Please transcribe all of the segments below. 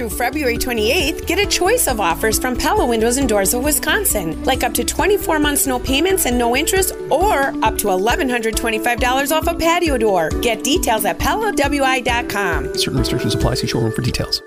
Through February 28th, get a choice of offers from Pella Windows and Doors of Wisconsin, like up to 24 months no payments and no interest, or up to $1,125 off a patio door. Get details at PellaWI.com. Certain restrictions apply. See showroom for details.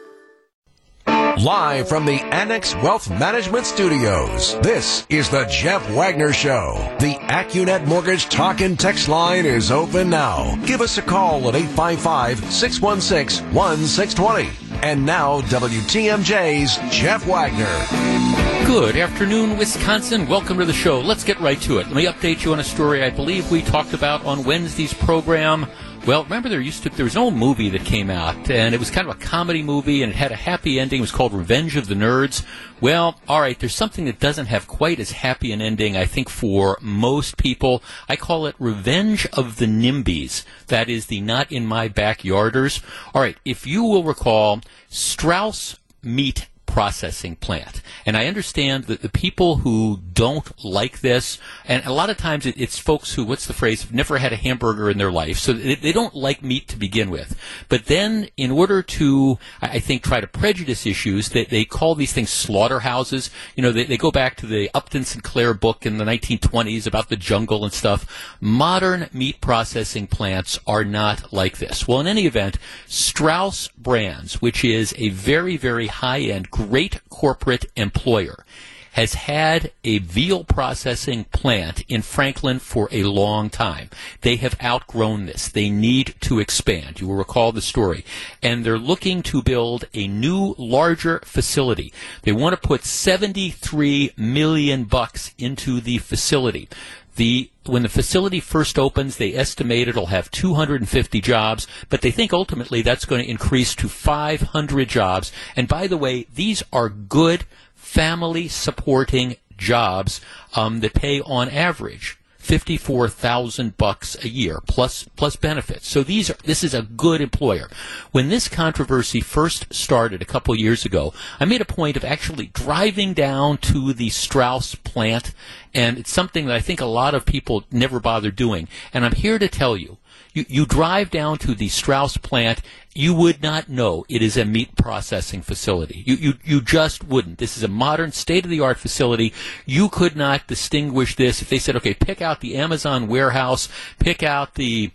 Live from the Annex Wealth Management Studios, this is the Jeff Wagner Show. The Accunet Mortgage Talk and Text line is open now. Give us a call at 855-616-1620. And now, WTMJ's Jeff Wagner. Good afternoon, Wisconsin. Welcome to the show. Let's get right to it. Let me update you on a story I believe we talked about on Wednesday's program. Well, remember there used to there was an old movie that came out, and it was kind of a comedy movie, and it had a happy ending. It was called Revenge of the Nerds. Well, all right, there's something that doesn't have quite as happy an ending, I think, for most people. I call it Revenge of the NIMBYs. That is the not in my backyarders. All right, if you will recall, Strauss Meat processing plant. And I understand that the people who don't like this, and a lot of times it, it's folks who, what's the phrase, have never had a hamburger in their life, so they, they don't like meat to begin with. But then, in order to, I think, try to prejudice issues, they, they call these things slaughterhouses. You know, they, they go back to the Upton Sinclair book in the 1920s about the jungle and stuff. Modern meat processing plants are not like this. Well, in any event, Strauss Brands, which is a very, very high-end great corporate employer has had a veal processing plant in Franklin for a long time. They have outgrown this. They need to expand. You will recall the story. And they're looking to build a new, larger facility. They want to put 73 million bucks into the facility. The when the facility first opens, they estimate it'll have 250 jobs, but they think ultimately that's going to increase to 500 jobs. And by the way, these are good family supporting jobs um, that pay on average fifty-four thousand bucks a year plus plus benefits. So these are this is a good employer. When this controversy first started a couple years ago, I made a point of actually driving down to the Strauss plant, and it's something that I think a lot of people never bother doing. And I'm here to tell you you, you drive down to the Strauss plant, you would not know it is a meat processing facility. You, you, you just wouldn't. This is a modern, state of the art facility. You could not distinguish this if they said, okay, pick out the Amazon warehouse, pick out the,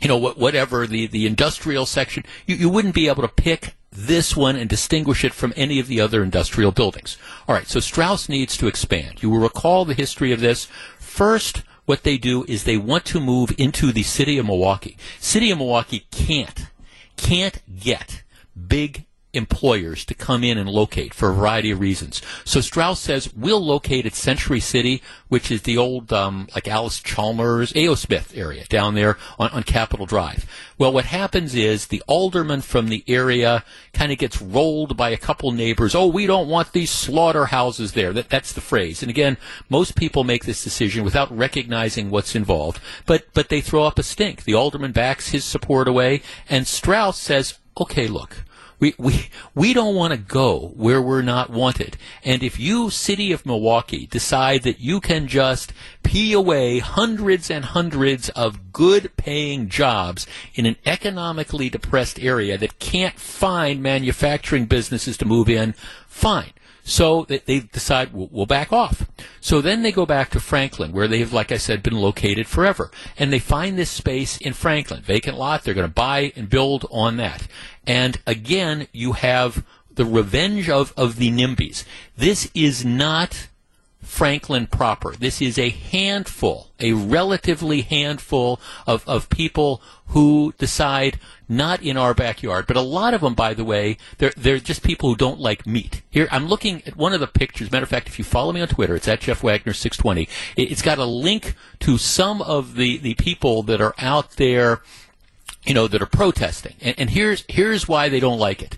you know, whatever, the, the industrial section. You, you wouldn't be able to pick this one and distinguish it from any of the other industrial buildings. All right, so Strauss needs to expand. You will recall the history of this. First, what they do is they want to move into the city of Milwaukee. City of Milwaukee can't can't get big employers to come in and locate for a variety of reasons. So Strauss says we'll locate at Century City, which is the old um, like Allis Chalmers, A.O. Smith area down there on, on Capitol Drive. Well, what happens is the alderman from the area kind of gets rolled by a couple neighbors. Oh, we don't want these slaughterhouses there. That, that's the phrase. And again, most people make this decision without recognizing what's involved, but but they throw up a stink. The alderman backs his support away, and Strauss says, "Okay, look." We, we, we don't want to go where we're not wanted. And if you, city of Milwaukee, decide that you can just pee away hundreds and hundreds of good paying jobs in an economically depressed area that can't find manufacturing businesses to move in, fine. So they decide we'll, we'll, back off. So then they go back to Franklin, where they have, like I said, been located forever. And they find this space in Franklin, vacant lot. They're going to buy and build on that. And again, you have the revenge of, of the NIMBYs. This is not Franklin proper. This is a handful, a relatively handful of, of people who decide not in our backyard. But a lot of them, by the way, they're, they're just people who don't like meat. Here, I'm looking at one of the pictures. Matter of fact, if you follow me on Twitter, it's at Jeff Wagner 620. It's got a link to some of the, the people that are out there, you know, that are protesting. And, and here's, here's why they don't like it.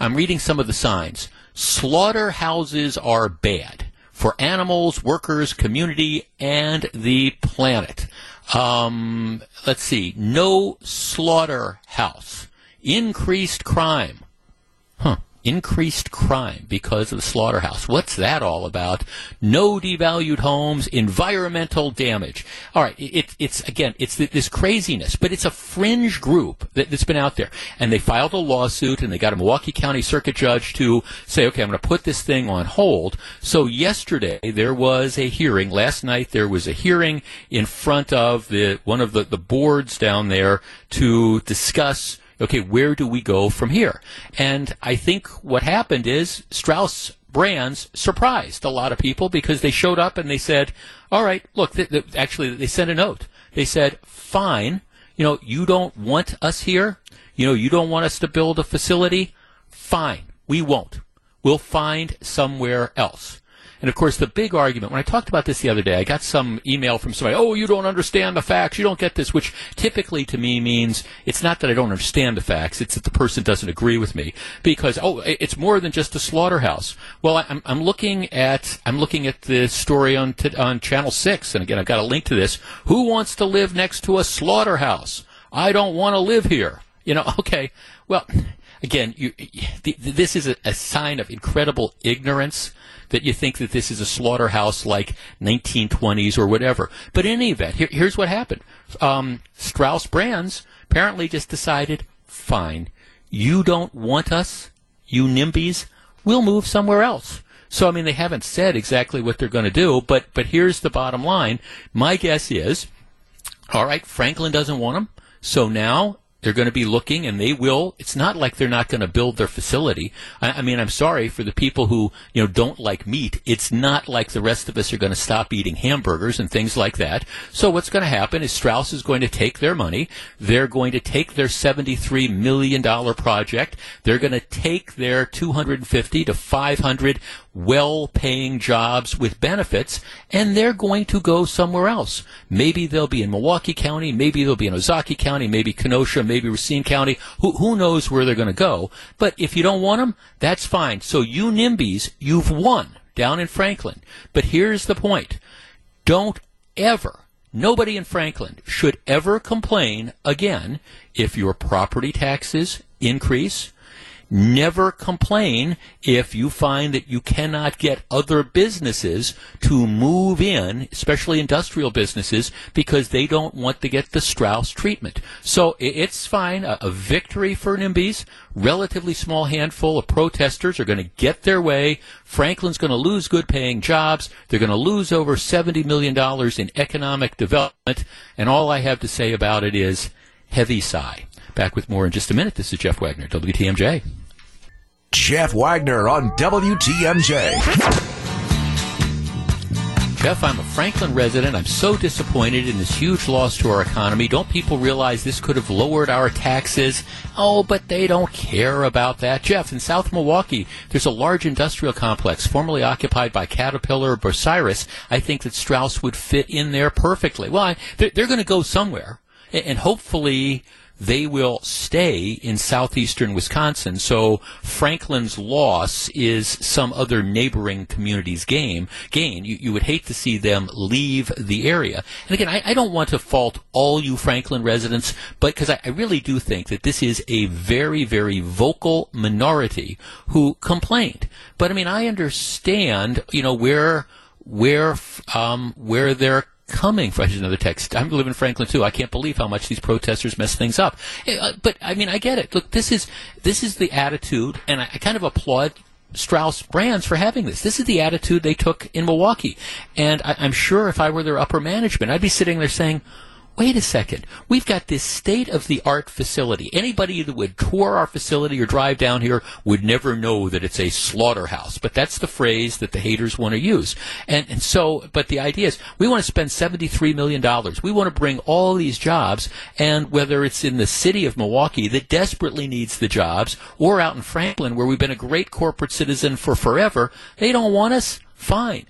I'm reading some of the signs. Slaughterhouses are bad for animals, workers, community, and the planet. Um, let's see. No slaughterhouse. Increased crime. Increased crime because of the slaughterhouse. What's that all about? No devalued homes, environmental damage. All right, it, it's again, it's this craziness, but it's a fringe group that, has been out there, and they filed a lawsuit, and they got a Milwaukee County Circuit Judge to say, okay, I'm going to put this thing on hold. So yesterday there was a hearing. Last night there was a hearing in front of the one of the, the boards down there to discuss okay, where do we go from here? And I think what happened is Strauss brands surprised a lot of people because they showed up and they said, all right, look, th- th- actually, they sent a note. They said, fine, you know, you don't want us here. You know, you don't want us to build a facility. Fine, we won't. We'll find somewhere else. And of course, the big argument, when I talked about this the other day, I got some email from somebody, oh, you don't understand the facts, you don't get this, which typically to me means it's not that I don't understand the facts, it's that the person doesn't agree with me. Because, oh, it's more than just a slaughterhouse. Well, I'm, I'm looking at, I'm looking at the story on, t- on Channel 6, and again, I've got a link to this. Who wants to live next to a slaughterhouse? I don't want to live here. You know, okay, well, again, you, this is a, a sign of incredible ignorance that you think that this is a slaughterhouse like 1920s or whatever. But in any event, here, here's what happened. Um, Strauss Brands apparently just decided, fine, you don't want us, you NIMBYs, we'll move somewhere else. So I mean, they haven't said exactly what they're going to do, but but here's the bottom line. My guess is, all right, Franklin doesn't want them, so now they're going to be looking, and they will. It's not like they're not going to build their facility. I, I, mean, I'm sorry for the people who you know don't like meat. It's not like the rest of us are going to stop eating hamburgers and things like that. So what's going to happen is Strauss is going to take their money. They're going to take their 73 million dollar project. They're going to take their 250 to 500 well paying jobs with benefits, and they're going to go somewhere else. Maybe they'll be in Milwaukee County, maybe they'll be in Ozaukee County, maybe Kenosha, maybe Racine County. Who, who knows where they're going to go? But if you don't want them, that's fine. So you NIMBYs, you've won down in Franklin. But here's the point. Don't ever Nobody in Franklin should ever complain again if your property taxes increase, Never complain if you find that you cannot get other businesses to move in, especially industrial businesses, because they don't want to get the Strauss treatment. So it's fine. A, a victory for NIMBYs. Relatively small handful of protesters are going to get their way. Franklin's going to lose good paying jobs. They're going to lose over $70 million in economic development. And all I have to say about it is heavy sigh. Back with more in just a minute. This is Jeff Wagner, WTMJ. Jeff Wagner on WTMJ. Jeff, I'm a Franklin resident. I'm so disappointed in this huge loss to our economy. Don't people realize this could have lowered our taxes? Oh, but they don't care about that. Jeff, in South Milwaukee, there's a large industrial complex formerly occupied by Caterpillar or Bucyrus. I think that Strauss would fit in there perfectly. Well, they're, they're going to go somewhere, and hopefully they will stay in southeastern Wisconsin. So Franklin's loss is some other neighboring community's game gain. You, you would hate to see them leave the area. And again, I, I don't want to fault all you Franklin residents, but because I, I really do think that this is a very, very vocal minority who complained. But I mean, I understand, you know, where where um, where they're coming from another text. I'm living in Franklin too. I can't believe how much these protesters mess things up. Eh, uh, but I mean, I get it. Look, this is this is the attitude, and I, I kind of applaud Strauss Brands for having this. This is the attitude they took in Milwaukee, and I, I'm sure if I were their upper management, I'd be sitting there saying wait a second, we've got this state of the art facility. Anybody that would tour our facility or drive down here would never know that it's a slaughterhouse. But that's the phrase that the haters want to use. And, and so, but the idea is we want to spend $73 million. We want to bring all these jobs, and whether it's in the city of Milwaukee that desperately needs the jobs, or out in Franklin where we've been a great corporate citizen for forever, they don't want us fine.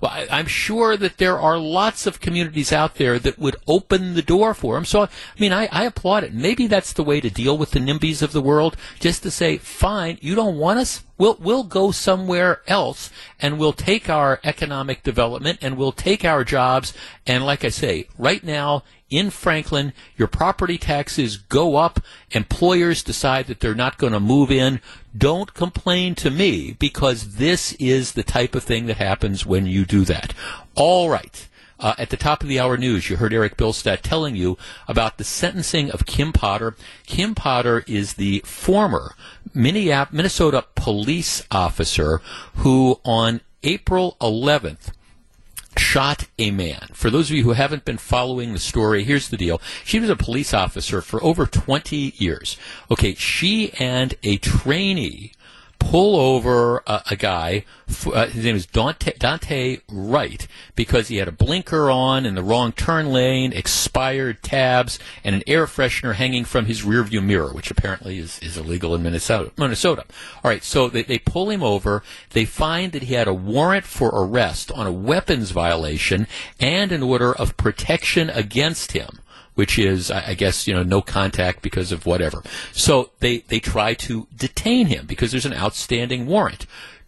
well, I, am sure that there are lots of communities out there that would open the door for them. So, I mean, I, I applaud it. Maybe that's the way to deal with the NIMBYs of the world, just to say, fine, you don't want us? We'll, we'll go somewhere else and we'll take our economic development and we'll take our jobs. And like I say, right now, in Franklin, your property taxes go up, employers decide that they're not going to move in. Don't complain to me because this is the type of thing that happens when you do that. All right. Uh, at the top of the hour news, you heard Eric Bilstead telling you about the sentencing of Kim Potter. Kim Potter is the former Minnesota police officer who, on April 11th, shot a man. For those of you who haven't been following the story, here's the deal. She was a police officer for over 20 years. Okay, she and a trainee pull over a, a guy. Uh, his name is Dante, Daunte Wright because he had a blinker on in the wrong turn lane, expired tabs, and an air freshener hanging from his rearview mirror, which apparently is, is illegal in Minnesota. Minnesota. All right, so they, they pull him over. They find that he had a warrant for arrest on a weapons violation and an order of protection against him which is, I guess, you know, no contact because of whatever. So they, they try to detain him because there's an outstanding warrant.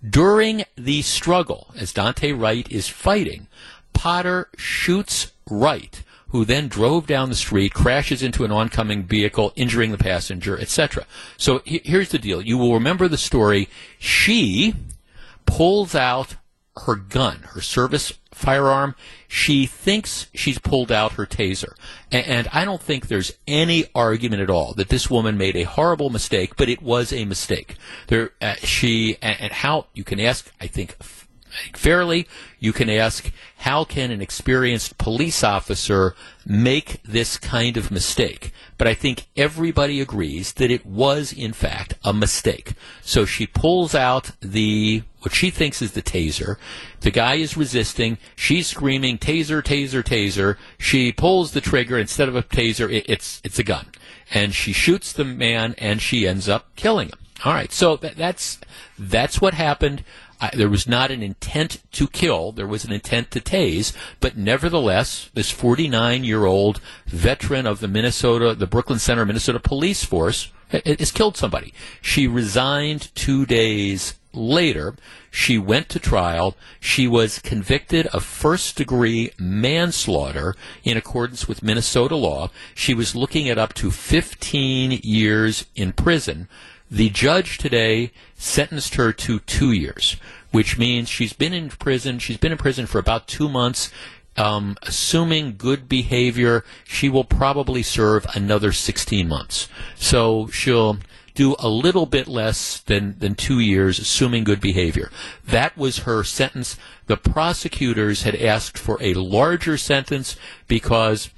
During the struggle, as Dante Wright is fighting, Potter shoots Wright, who then drove down the street, crashes into an oncoming vehicle, injuring the passenger, etc. So here's the deal. You will remember the story. She pulls out her gun, her service firearm, she thinks she's pulled out her taser. And, I don't think there's any argument at all that this woman made a horrible mistake, but it was a mistake. There, uh, she, and how, you can ask, I think, fairly, you can ask, how can an experienced police officer make this kind of mistake? But I think everybody agrees that it was, in fact, a mistake. So she pulls out the, what she thinks is the taser. The guy is resisting. She's screaming, taser, taser, taser. She pulls the trigger. Instead of a taser, it, it's, it's a gun. And she shoots the man and she ends up killing him. All right. So that, that's, that's what happened. I, there was not an intent to kill, there was an intent to tase, but nevertheless, this 49 year old veteran of the Minnesota, the Brooklyn Center Minnesota Police Force has killed somebody. She resigned two days later. She went to trial. She was convicted of first degree manslaughter in accordance with Minnesota law. She was looking at up to 15 years in prison. The judge today sentenced her to two years, which means she's been in prison. She's been in prison for about two months. Um, assuming good behavior, she will probably serve another 16 months. So she'll do a little bit less than, than two years, assuming good behavior. That was her sentence. The prosecutors had asked for a larger sentence because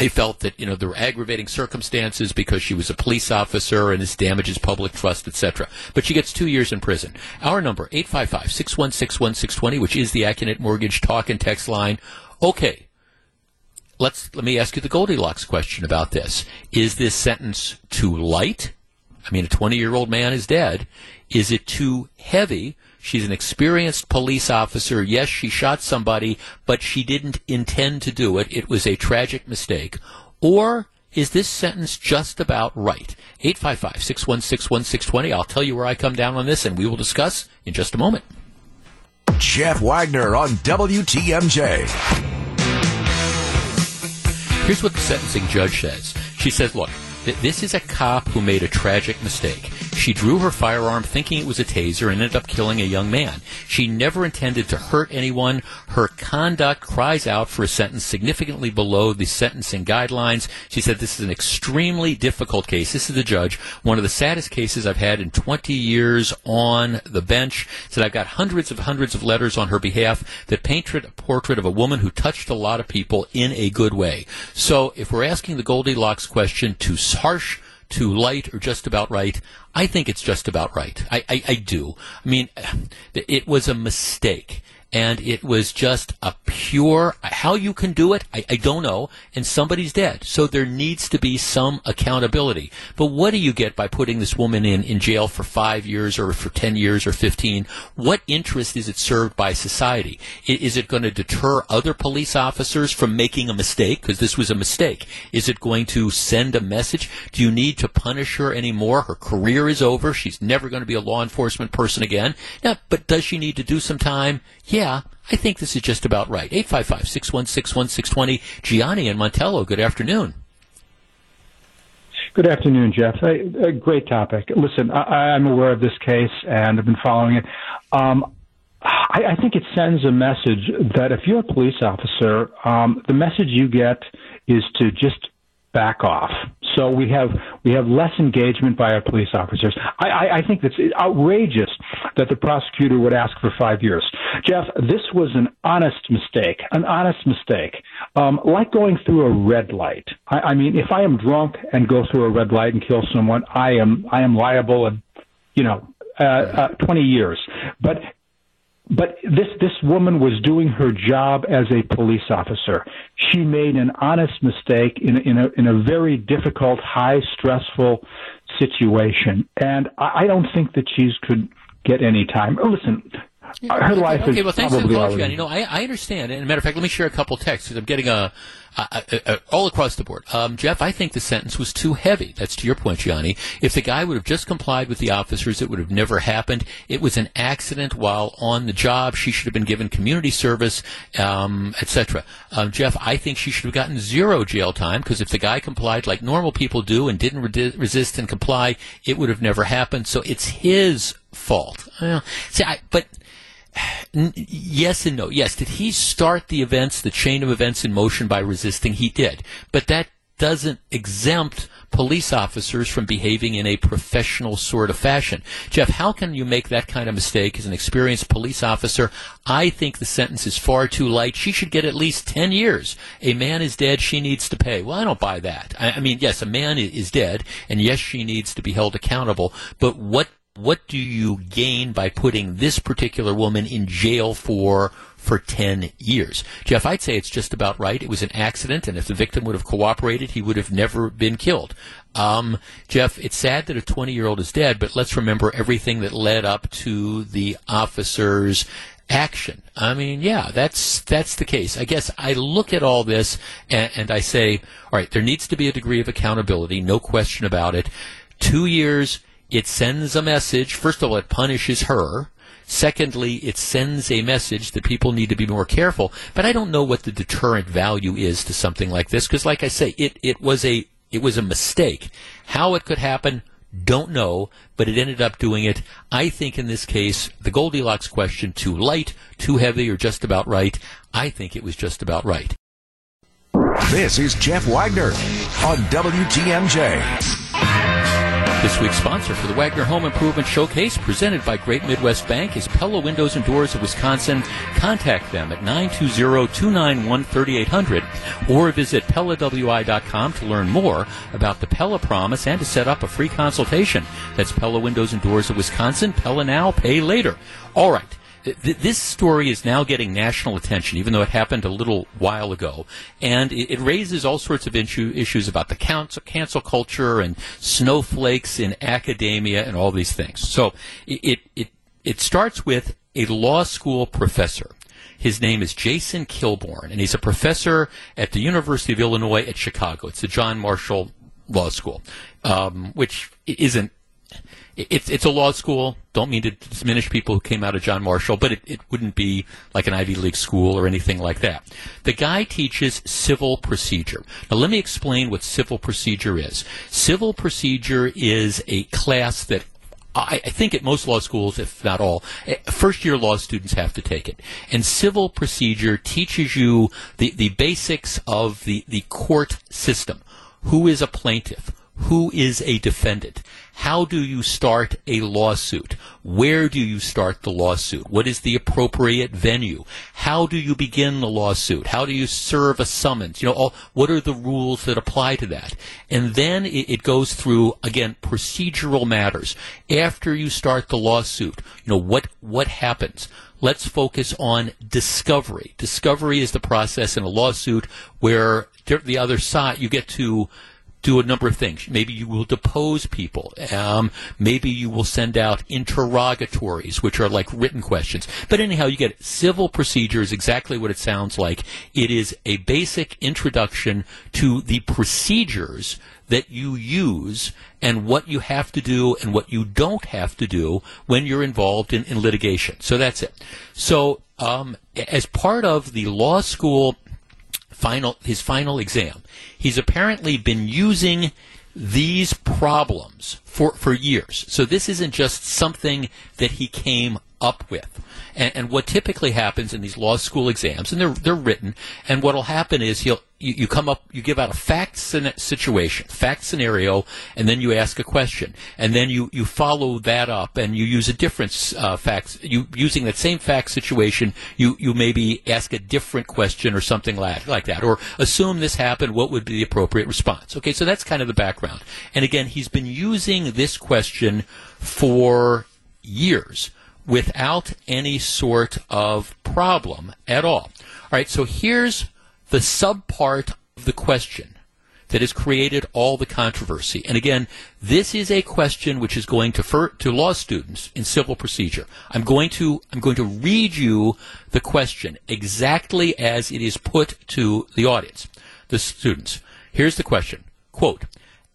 they felt that you know there were aggravating circumstances because she was a police officer and this damages public trust, etc. But she gets two years in prison. Our number 855-616-1620, which is the Accunet Mortgage talk and text line. Okay, let's let me ask you the Goldilocks question about this. Is this sentence too light? I mean, a 20 year old man is dead. Is it too heavy? She's an experienced police officer. Yes, she shot somebody, but she didn't intend to do it. It was a tragic mistake. Or is this sentence just about right? 855 616 1620. I'll tell you where I come down on this, and we will discuss in just a moment. Jeff Wagner on WTMJ. Here's what the sentencing judge says. She says, look, this is a cop who made a tragic mistake. She drew her firearm thinking it was a taser and ended up killing a young man. She never intended to hurt anyone. Her conduct cries out for a sentence significantly below the sentencing guidelines. She said this is an extremely difficult case. This is the judge, one of the saddest cases I've had in 20 years on the bench. Said I've got hundreds of hundreds of letters on her behalf that paint a portrait of a woman who touched a lot of people in a good way. So if we're asking the Goldilocks question to harsh to light or just about right? I think it's just about right. I, I, I do. I mean, it was a mistake and it was just a pure how you can do it I, I, don't know and somebody's dead. So there needs to be some accountability. But what do you get by putting this woman in in jail for five years or for 10 years or 15 what interest is it served by society? Is it going to deter other police officers from making a mistake? Because this was a mistake. Is it going to send a message? Do you need to punish her anymore? Her career is over. She's never going to be a law enforcement person again. Now but does she need to do some time? Yeah yeah, I think this is just about right. 855 616 1620. Gianni and Montello, good afternoon. Good afternoon, Jeff. A, a great topic. Listen, I, am aware of this case and I've been following it. Um, I, I, think it sends a message that if you're a police officer, um, the message you get is to just back off. So we have we have less engagement by our police officers. I, I, I think it's outrageous that the prosecutor would ask for five years. Jeff, this was an honest mistake, an honest mistake. Um, like going through a red light. I, I mean, if I am drunk and go through a red light and kill someone, I am I am liable and you know uh, uh, 20 years. But but this this woman was doing her job as a police officer. She made an honest mistake in in a in a very difficult, high stressful situation, and I, I don't think that she's could get any time. Oh, Listen, yeah, her okay, life okay, is well, thanks probably for the call. You know, I, I understand. And, a matter of fact, let me share a couple texts because I'm getting a, a, a, a, all across the board. Um, Jeff, I think the sentence was too heavy. That's to your point, Gianni. If the guy would have just complied with the officers, it would have never happened. It was an accident while on the job. She should have been given community service, um, etc. Um, Jeff, I think she should have gotten zero jail time because if the guy complied like normal people do and didn't re- resist and comply, it would have never happened. So it's his fault. See, I, but yes and no. Yes, did he start the events, the chain of events in motion by resisting? He did. But that doesn't exempt police officers from behaving in a professional sort of fashion. Jeff, how can you make that kind of mistake as an experienced police officer? I think the sentence is far too light. She should get at least 10 years. A man is dead, she needs to pay. Well, I don't buy that. I, I mean, yes, a man is dead, and yes, she needs to be held accountable, but what what do you gain by putting this particular woman in jail for for 10 years. Jeff, I'd say it's just about right. It was an accident, and if the victim would have cooperated, he would have never been killed. Um, Jeff, it's sad that a 20 year old is dead, but let's remember everything that led up to the officer's action. I mean, yeah, that's that's the case. I guess I look at all this and, and I say, all right, there needs to be a degree of accountability, no question about it. Two years it sends a message. First of all, it punishes her. Secondly, it sends a message that people need to be more careful. But I don't know what the deterrent value is to something like this because, like I say, it, it was a it was a mistake. How it could happen, don't know, but it ended up doing it. I think in this case, the Goldilocks question: too light, too heavy, or just about right. I think it was just about right. This is Jeff Wagner on WTMJ. This week's sponsor for the Wagner Home Improvement Showcase, presented by Great Midwest Bank, is Pella Windows and Doors of Wisconsin. Contact them at 920-291-3800 or visit PellaWI.com to learn more about the Pella Promise and to set up a free consultation. That's Pella Windows and Doors of Wisconsin. Pella now, pay later. All right this story is now getting national attention, even though it happened a little while ago, and it, it raises all sorts of issue, issues about the cancel, cancel culture and snowflakes in academia and all these things. So it it it starts with a law school professor. His name is Jason Kilborn, and he's a professor at the University of Illinois at Chicago. It's the John Marshall Law School, um, which isn't it's it's a law school. Don't mean to diminish people who came out of John Marshall, but it, it wouldn't be like an Ivy League school or anything like that. The guy teaches civil procedure. Now let me explain what civil procedure is. Civil procedure is a class that I, I think at most law schools, if not all, eh, first year law students have to take it. And civil procedure teaches you the, the basics of the, the court system. Who is a plaintiff? Who is a defendant? How do you start a lawsuit? Where do you start the lawsuit? What is the appropriate venue? How do you begin the lawsuit? How do you serve a summons? You know, all, what are the rules that apply to that? And then it, it goes through, again, procedural matters. After you start the lawsuit, you know, what, what happens? Let's focus on discovery. Discovery is the process in a lawsuit where the other side, you get to do a number of things. Maybe you will depose people. Um, maybe you will send out interrogatories, which are like written questions. But anyhow, you get civil procedure is exactly what it sounds like. It is a basic introduction to the procedures that you use and what you have to do and what you don't have to do when you're involved in, in litigation. So that's it. So um, as part of the law school final his final exam. He's apparently been using these problems for, for years. So this isn't just something that he came up with. And, and what typically happens in these law school exams, and they're, they're written, and what will happen is he'll, you, you come up, you give out a fact situation, fact scenario, and then you ask a question, and then you, you follow that up, and you use a different uh, fact. You using that same fact situation, you you maybe ask a different question or something like like that, or assume this happened. What would be the appropriate response? Okay, so that's kind of the background. And again, he's been using this question for years without any sort of problem at all. All right, so here's the subpart of the question that has created all the controversy. And again, this is a question which is going to fir- to law students in civil procedure. I'm going to I'm going to read you the question exactly as it is put to the audience, the students. Here's the question. Quote,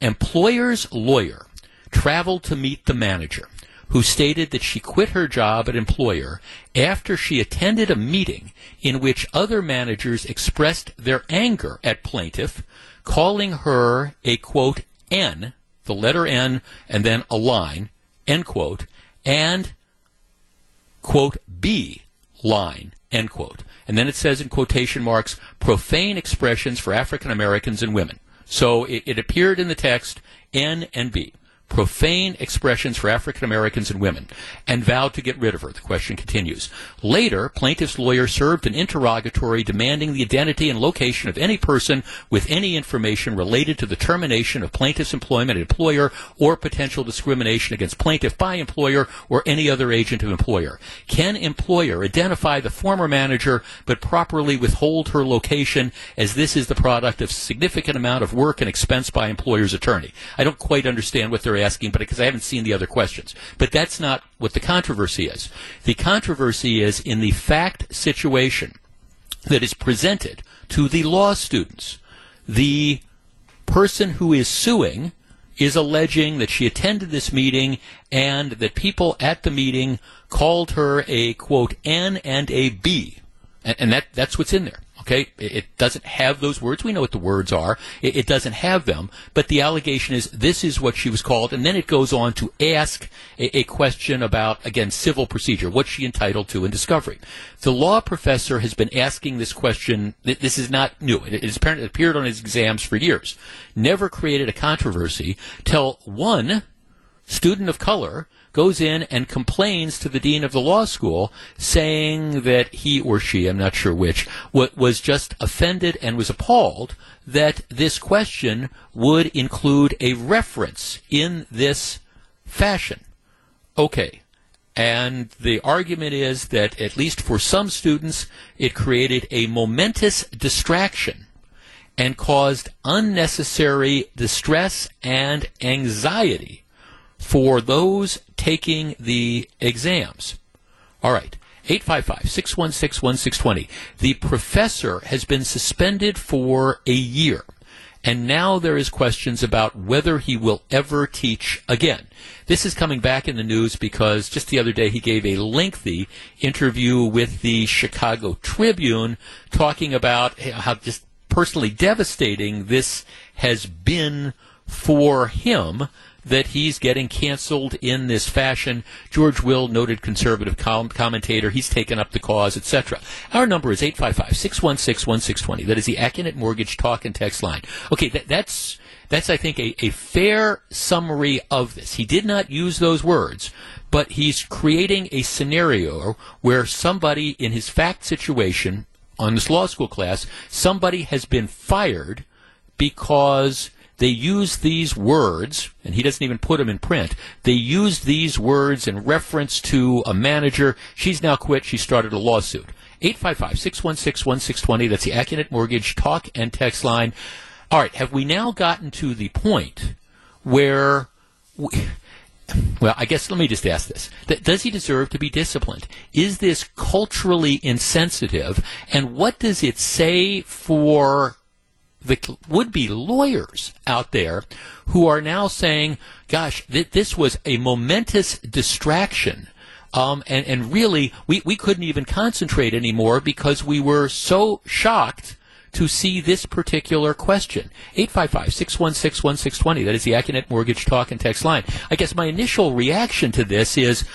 employer's lawyer traveled to meet the manager who stated that she quit her job at employer after she attended a meeting in which other managers expressed their anger at plaintiff, calling her a quote N, the letter N, and then a line, end quote, and quote B line, end quote. And then it says in quotation marks, profane expressions for African Americans and women. So it, it appeared in the text N and B profane expressions for African Americans and women, and vowed to get rid of her. The question continues. Later, plaintiff's lawyer served an interrogatory demanding the identity and location of any person with any information related to the termination of plaintiff's employment at employer or potential discrimination against plaintiff by employer or any other agent of employer. Can employer identify the former manager but properly withhold her location as this is the product of significant amount of work and expense by employer's attorney? I don't quite understand what they're are asking, but because I haven't seen the other questions. But that's not what the controversy is. The controversy is in the fact situation that is presented to the law students. The person who is suing is alleging that she attended this meeting and that people at the meeting called her a quote N and a B. And, and that, that's what's in there. Okay, it doesn't have those words. We know what the words are. It, doesn't have them, but the allegation is this is what she was called, and then it goes on to ask a, question about again civil procedure. What's she entitled to in discovery? The law professor has been asking this question. This is not new. It, it, it appeared on his exams for years. Never created a controversy till one student of color goes in and complains to the dean of the law school saying that he or she, I'm not sure which, was just offended and was appalled that this question would include a reference in this fashion. Okay. And the argument is that, at least for some students, it created a momentous distraction and caused unnecessary distress and anxiety for those taking the exams. All right. 855 616 1620. The professor has been suspended for a year. And now there is questions about whether he will ever teach again. This is coming back in the news because just the other day he gave a lengthy interview with the Chicago Tribune talking about how just personally devastating this has been for him that he's getting canceled in this fashion. George Will, noted conservative com- commentator, he's taken up the cause, etc. Our number is 855-616-1620. That is the Accunet Mortgage talk and text line. Okay, that, that's that's I think a, a fair summary of this. He did not use those words, but he's creating a scenario where somebody in his fact situation on this law school class, somebody has been fired because they use these words, and he doesn't even put them in print. They use these words in reference to a manager. She's now quit. She started a lawsuit. 855 616 1620. That's the Accunet Mortgage talk and text line. all right, have we now gotten to the point where we, well, I guess let me just ask this. Does he deserve to be disciplined? Is this culturally insensitive? And what does it say for the would-be lawyers out there who are now saying, gosh, th- this was a momentous distraction. Um, and, and really, we, we couldn't even concentrate anymore because we were so shocked to see this particular question. 855-616-1620. That is the Accunet Mortgage Talk and Text line. I guess my initial reaction to this is,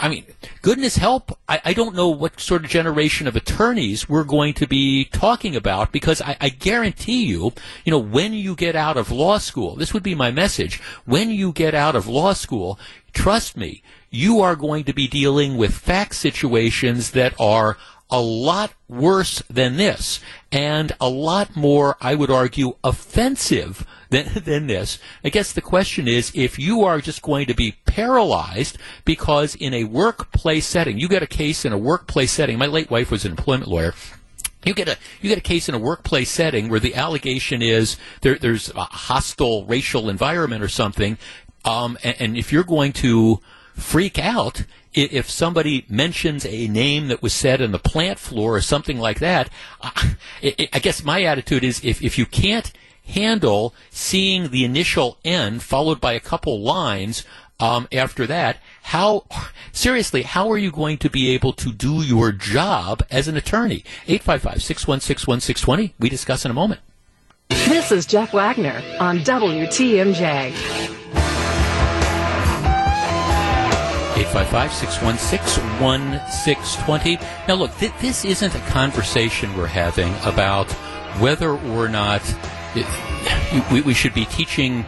I mean, goodness help, I, I, don't know what sort of generation of attorneys we're going to be talking about because I, I, guarantee you, you know, when you get out of law school, this would be my message, when you get out of law school, trust me, you are going to be dealing with fact situations that are a lot worse than this and a lot more, I would argue, offensive than, than this. I guess the question is if you are just going to be paralyzed because in a workplace setting, you get a case in a workplace setting. My late wife was an employment lawyer. You get a you get a case in a workplace setting where the allegation is there, there's a hostile racial environment or something, um, and, and if you're going to freak out if somebody mentions a name that was said on the plant floor or something like that, I guess my attitude is if, if you can't handle seeing the initial N followed by a couple lines um, after that, how seriously, how are you going to be able to do your job as an attorney? 855-616-1620. We discuss in a moment. This is Jeff Wagner on WTMJ. 855-616-1620. Now look, th- this isn't a conversation we're having about whether or not it, we, we should be teaching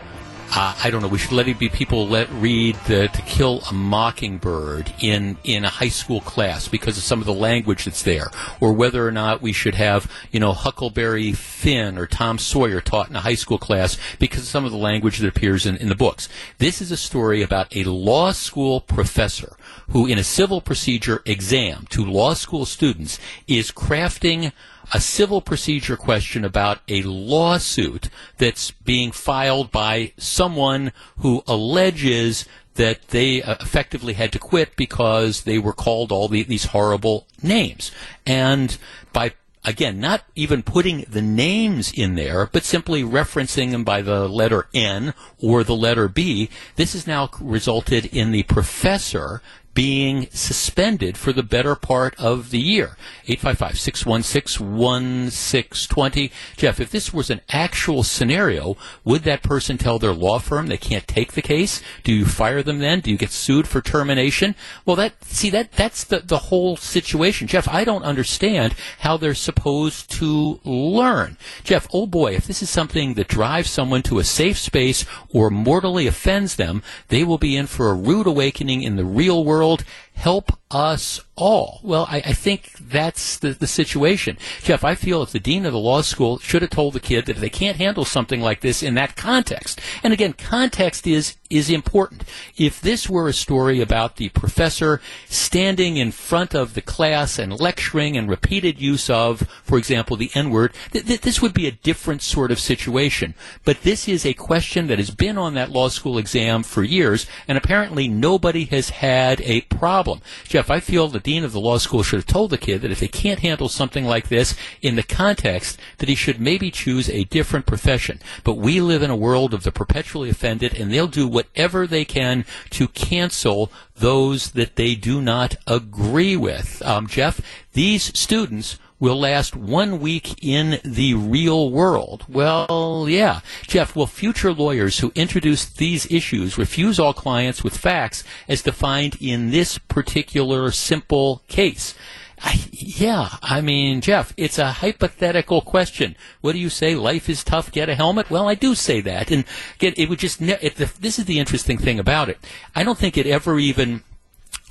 uh, I don't know. We should let it be people let read the, To Kill a Mockingbird in in a high school class because of some of the language that's there, or whether or not we should have you know Huckleberry Finn or Tom Sawyer taught in a high school class because of some of the language that appears in, in the books. This is a story about a law school professor who, in a civil procedure exam to law school students, is crafting a civil procedure question about a lawsuit that's being filed by someone who alleges that they uh, effectively had to quit because they were called all the, these horrible names. And by again, not even putting the names in there, but simply referencing them by the letter N or the letter B, this has now resulted in the professor being suspended for the better part of the year. 855-616-1620. Jeff, if this was an actual scenario, would that person tell their law firm they can't take the case? Do you fire them then? Do you get sued for termination? Well, that, see, that, that's the, the whole situation. Jeff, I don't understand how they're supposed to learn. Jeff, oh boy, if this is something that drives someone to a safe space or mortally offends them, they will be in for a rude awakening in the real world world. Help us all? Well, I, I think that's the, the situation. Jeff, I feel if the dean of the law school should have told the kid that if they can't handle something like this in that context, and again, context is, is important. If this were a story about the professor standing in front of the class and lecturing and repeated use of, for example, the N word, th- th- this would be a different sort of situation. But this is a question that has been on that law school exam for years, and apparently nobody has had a problem. Jeff, I feel the dean of the law school should have told the kid that if they can't handle something like this in the context, that he should maybe choose a different profession. But we live in a world of the perpetually offended, and they'll do whatever they can to cancel those that they do not agree with. Um, Jeff, these students will last one week in the real world. Well, yeah. Jeff, will future lawyers who introduce these issues refuse all clients with facts as defined in this particular simple case? I, yeah, I mean, Jeff, it's a hypothetical question. What do you say? Life is tough. Get a helmet. Well, I do say that, and get it would just. It, the, this is the interesting thing about it. I don't think it ever even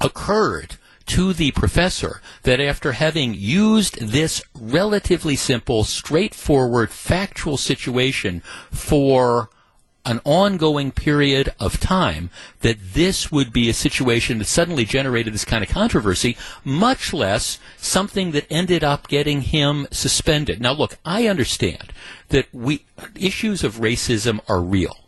occurred to the professor that after having used this relatively simple, straightforward, factual situation for an ongoing period of time that this would be a situation that suddenly generated this kind of controversy, much less something that ended up getting him suspended. Now, look, I understand that we issues of racism are real.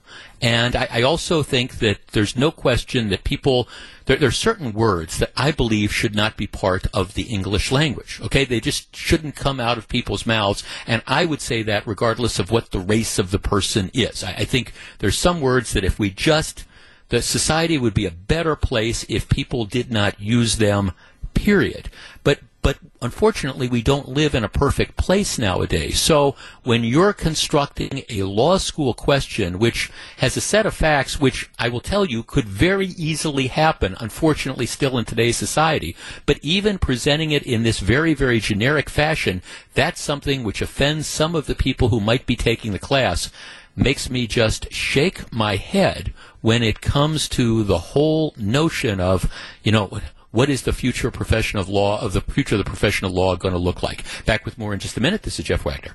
And I, I, also think that there's no question that people, there, there, are certain words that I believe should not be part of the English language. Okay? They just shouldn't come out of people's mouths. And I would say that regardless of what the race of the person is. I, I think there's some words that if we just, the society would be a better place if people did not use them, period. But but unfortunately, we don't live in a perfect place nowadays. So when you're constructing a law school question, which has a set of facts, which I will tell you could very easily happen, unfortunately, still in today's society, but even presenting it in this very, very generic fashion, that's something which offends some of the people who might be taking the class makes me just shake my head when it comes to the whole notion of, you know, what is the future profession of law of the future of the profession of law going to look like? Back with more in just a minute. This is Jeff Wagner.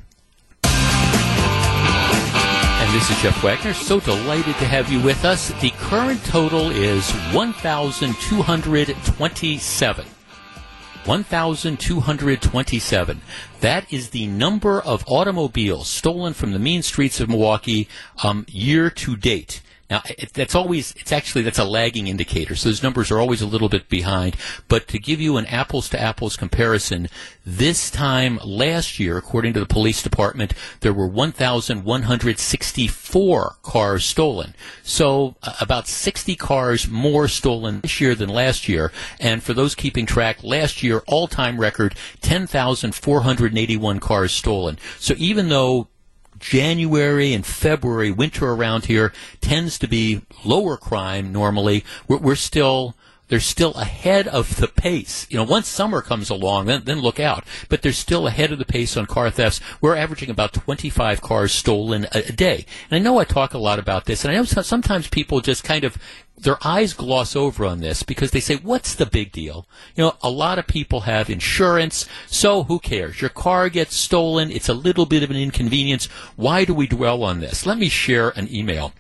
And this is Jeff Wagner. So delighted to have you with us. The current total is 1,227. 1,227. That is the number of automobiles stolen from the mean streets of Milwaukee um, year to date. Now, it, that's always, it's actually, that's a lagging indicator. So those numbers are always a little bit behind. But to give you an apples to apples comparison, this time last year, according to the police department, there were 1,164 cars stolen. So uh, about 60 cars more stolen this year than last year. And for those keeping track, last year, all time record, 10,481 cars stolen. So even though January and February, winter around here tends to be lower crime normally. We're, we're still they're still ahead of the pace. You know, once summer comes along, then, then look out. But they're still ahead of the pace on car thefts. We're averaging about 25 cars stolen a, a day. And I know I talk a lot about this, and I know sometimes people just kind of their eyes gloss over on this because they say, what's the big deal? You know, a lot of people have insurance, so who cares? Your car gets stolen. It's a little bit of an inconvenience. Why do we dwell on this? Let me share an email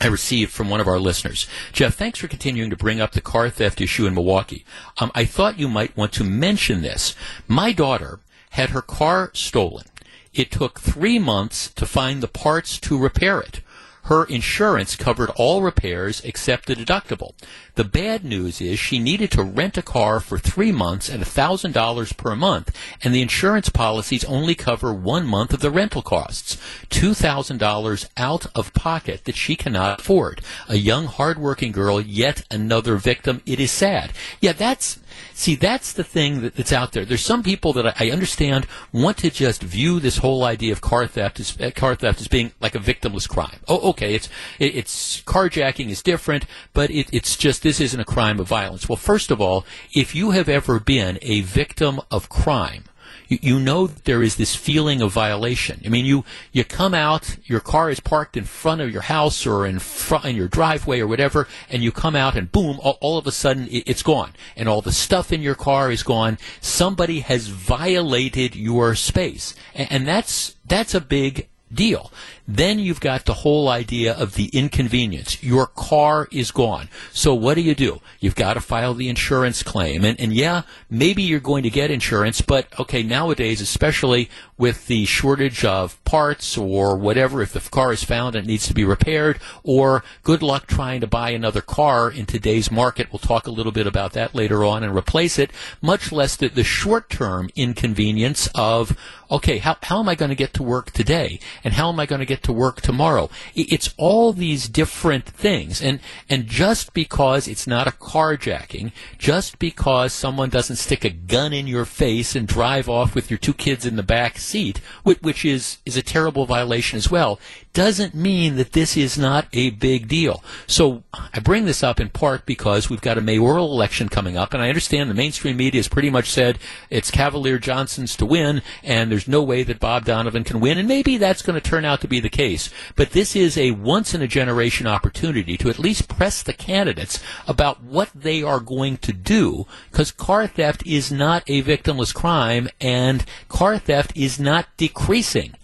I received from one of our listeners. Jeff, thanks for continuing to bring up the car theft issue in Milwaukee. Um, I thought you might want to mention this. My daughter had her car stolen. It took three months to find the parts to repair it her insurance covered all repairs except the deductible. The bad news is she needed to rent a car for three months at $1,000 per month, and the insurance policies only cover one month of the rental costs. $2,000 out of pocket that she cannot afford. A young, hardworking girl, yet another victim. It is sad. Yeah, that's See, that's the thing that, that's out there. There's some people that I, I, understand want to just view this whole idea of car theft as uh, car theft as being like a victimless crime. Oh, okay, it's it, it's carjacking is different, but it, it's just this isn't a crime of violence. Well, first of all, if you have ever been a victim of crime, you, you know there is this feeling of violation. I mean, you, you come out, your car is parked in front of your house or in front in your driveway or whatever, and you come out and boom, all, all of a sudden it, it's gone, and all the stuff in your car is gone. Somebody has violated your space, and, and that's that's a big deal. Then you've got the whole idea of the inconvenience. Your car is gone. So what do you do? You've got to file the insurance claim. And, and yeah, maybe you're going to get insurance, but okay, nowadays, especially with the shortage of parts or whatever, if the car is found and it needs to be repaired, or good luck trying to buy another car in today's market. We'll talk a little bit about that later on and replace it, much less the, the short term inconvenience of, okay, how, how am I going to get to work today? And how am I going to get get to work tomorrow. It's all these different things. And, and just because it's not a carjacking, just because someone doesn't stick a gun in your face and drive off with your two kids in the back seat, which, which is, is a terrible violation as well, doesn't mean that this is not a big deal. So I bring this up in part because we've got a mayoral election coming up, and I understand the mainstream media has pretty much said it's Cavalier Johnson's to win, and there's no way that Bob Donovan can win, and maybe that's going to turn out to be the case. But this is a once in a generation opportunity to at least press the candidates about what they are going to do, because car theft is not a victimless crime, and car theft is not decreasing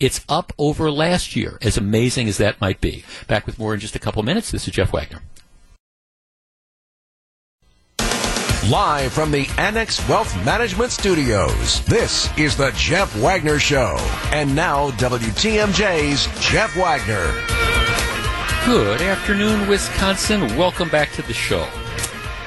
It's up over last year, as amazing as that might be. Back with more in just a couple minutes. This is Jeff Wagner. Live from the Annex Wealth Management Studios, this is the Jeff Wagner Show. And now, WTMJ's Jeff Wagner. Good afternoon, Wisconsin. Welcome back to the show.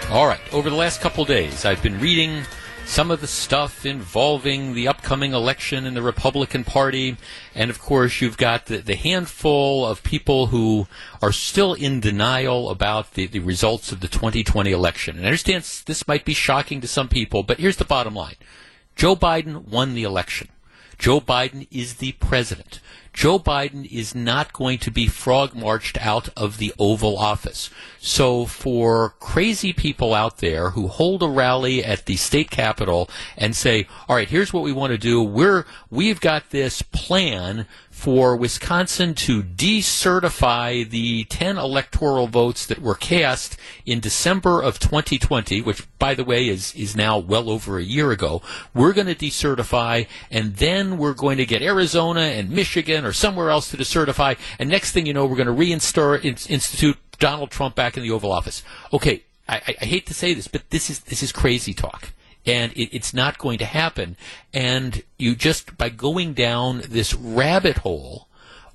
All right, over the last couple days, I've been reading some of the stuff involving the upcoming election in the Republican Party. And of course, you've got the, the handful of people who are still in denial about the, the results of the 2020 election. And I understand this might be shocking to some people, but here's the bottom line Joe Biden won the election. Joe Biden is the president. Joe Biden is not going to be frog marched out of the Oval Office. So for crazy people out there who hold a rally at the state capitol and say, all right, here's what we want to do. We're, we've got this plan for Wisconsin to decertify the 10 electoral votes that were cast in December of 2020, which, by the way, is, is now well over a year ago. We're going to decertify, and then we're going to get Arizona and Michigan or somewhere else to decertify, and next thing you know, we're going to reinstitute Donald Trump back in the Oval Office. Okay, I, I hate to say this, but this is this is crazy talk and it, it's not going to happen. And you just, by going down this rabbit hole,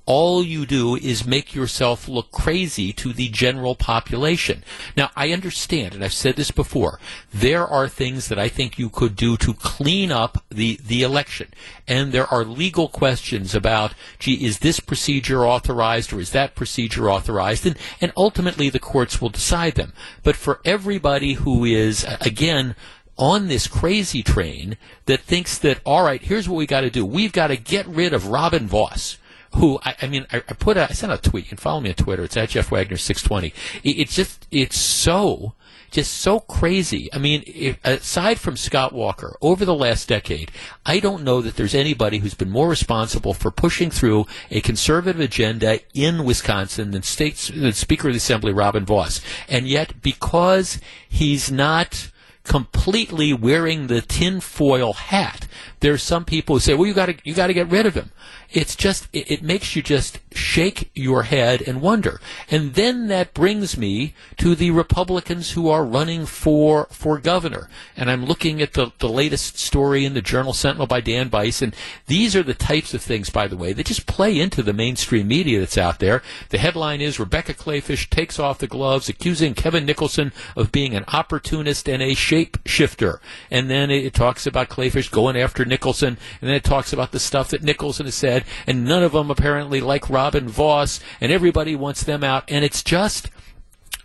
all you do is make yourself look crazy to the general population. Now, I understand, and I've said this before, there are things that I think you could do to clean up the, the election. And there are legal questions about, gee, is this procedure authorized or is that procedure authorized? And, and ultimately the courts will decide them. But for everybody who is, again, on this crazy train that thinks that, all right, here's what we got to do. We've got to get rid of Robin Vos. Who I, I mean, I, I, put a, I sent a tweet. You can follow me on Twitter. It's at Jeff Wagner six twenty. It, it's just it's so just so crazy. I mean, if, aside from Scott Walker, over the last decade, I don't know that there's anybody who's been more responsible for pushing through a conservative agenda in Wisconsin than State than Speaker of the Assembly Robin Vos. And yet, because he's not completely wearing the tinfoil hat. There's some people who say, "Well, you got to you got to get rid of him." It's just it, it, makes you just shake your head and wonder. And then that brings me to the Republicans who are running for for governor. And I'm looking at the the latest story in the Journal Sentinel by Dan Bice, and these are the types of things, by the way, that just play into the mainstream media that's out there. The headline is Rebecca Kleefisch takes off the gloves, accusing Kevin Nicholson of being an opportunist and a shapeshifter. And then it, it talks about Clayfish going after Nicholson, and then it talks about the stuff that Nicholson has said and none of them apparently like Robin Vos, and everybody wants them out, and it's just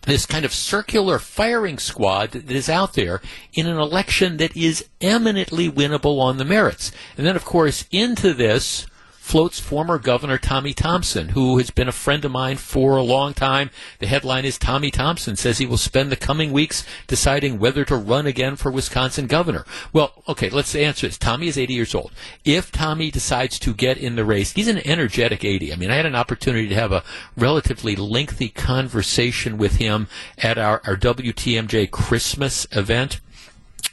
this kind of circular firing squad that is out there in an election that is eminently winnable on the merits. And then, of course, into this floats former Governor Tommy Thompson, who has been a friend of mine for a long time. The headline is Tommy Thompson says he will spend the coming weeks deciding whether to run again for Wisconsin governor. Well, okay, let's answer this. Tommy is 80 years old. If Tommy decides to get in the race, he's an energetic 80. I mean, I had an opportunity to have a relatively lengthy conversation with him at our, our WTMJ Christmas event.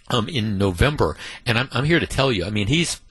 Um, in November, and I'm, I'm here to tell you. I mean, he's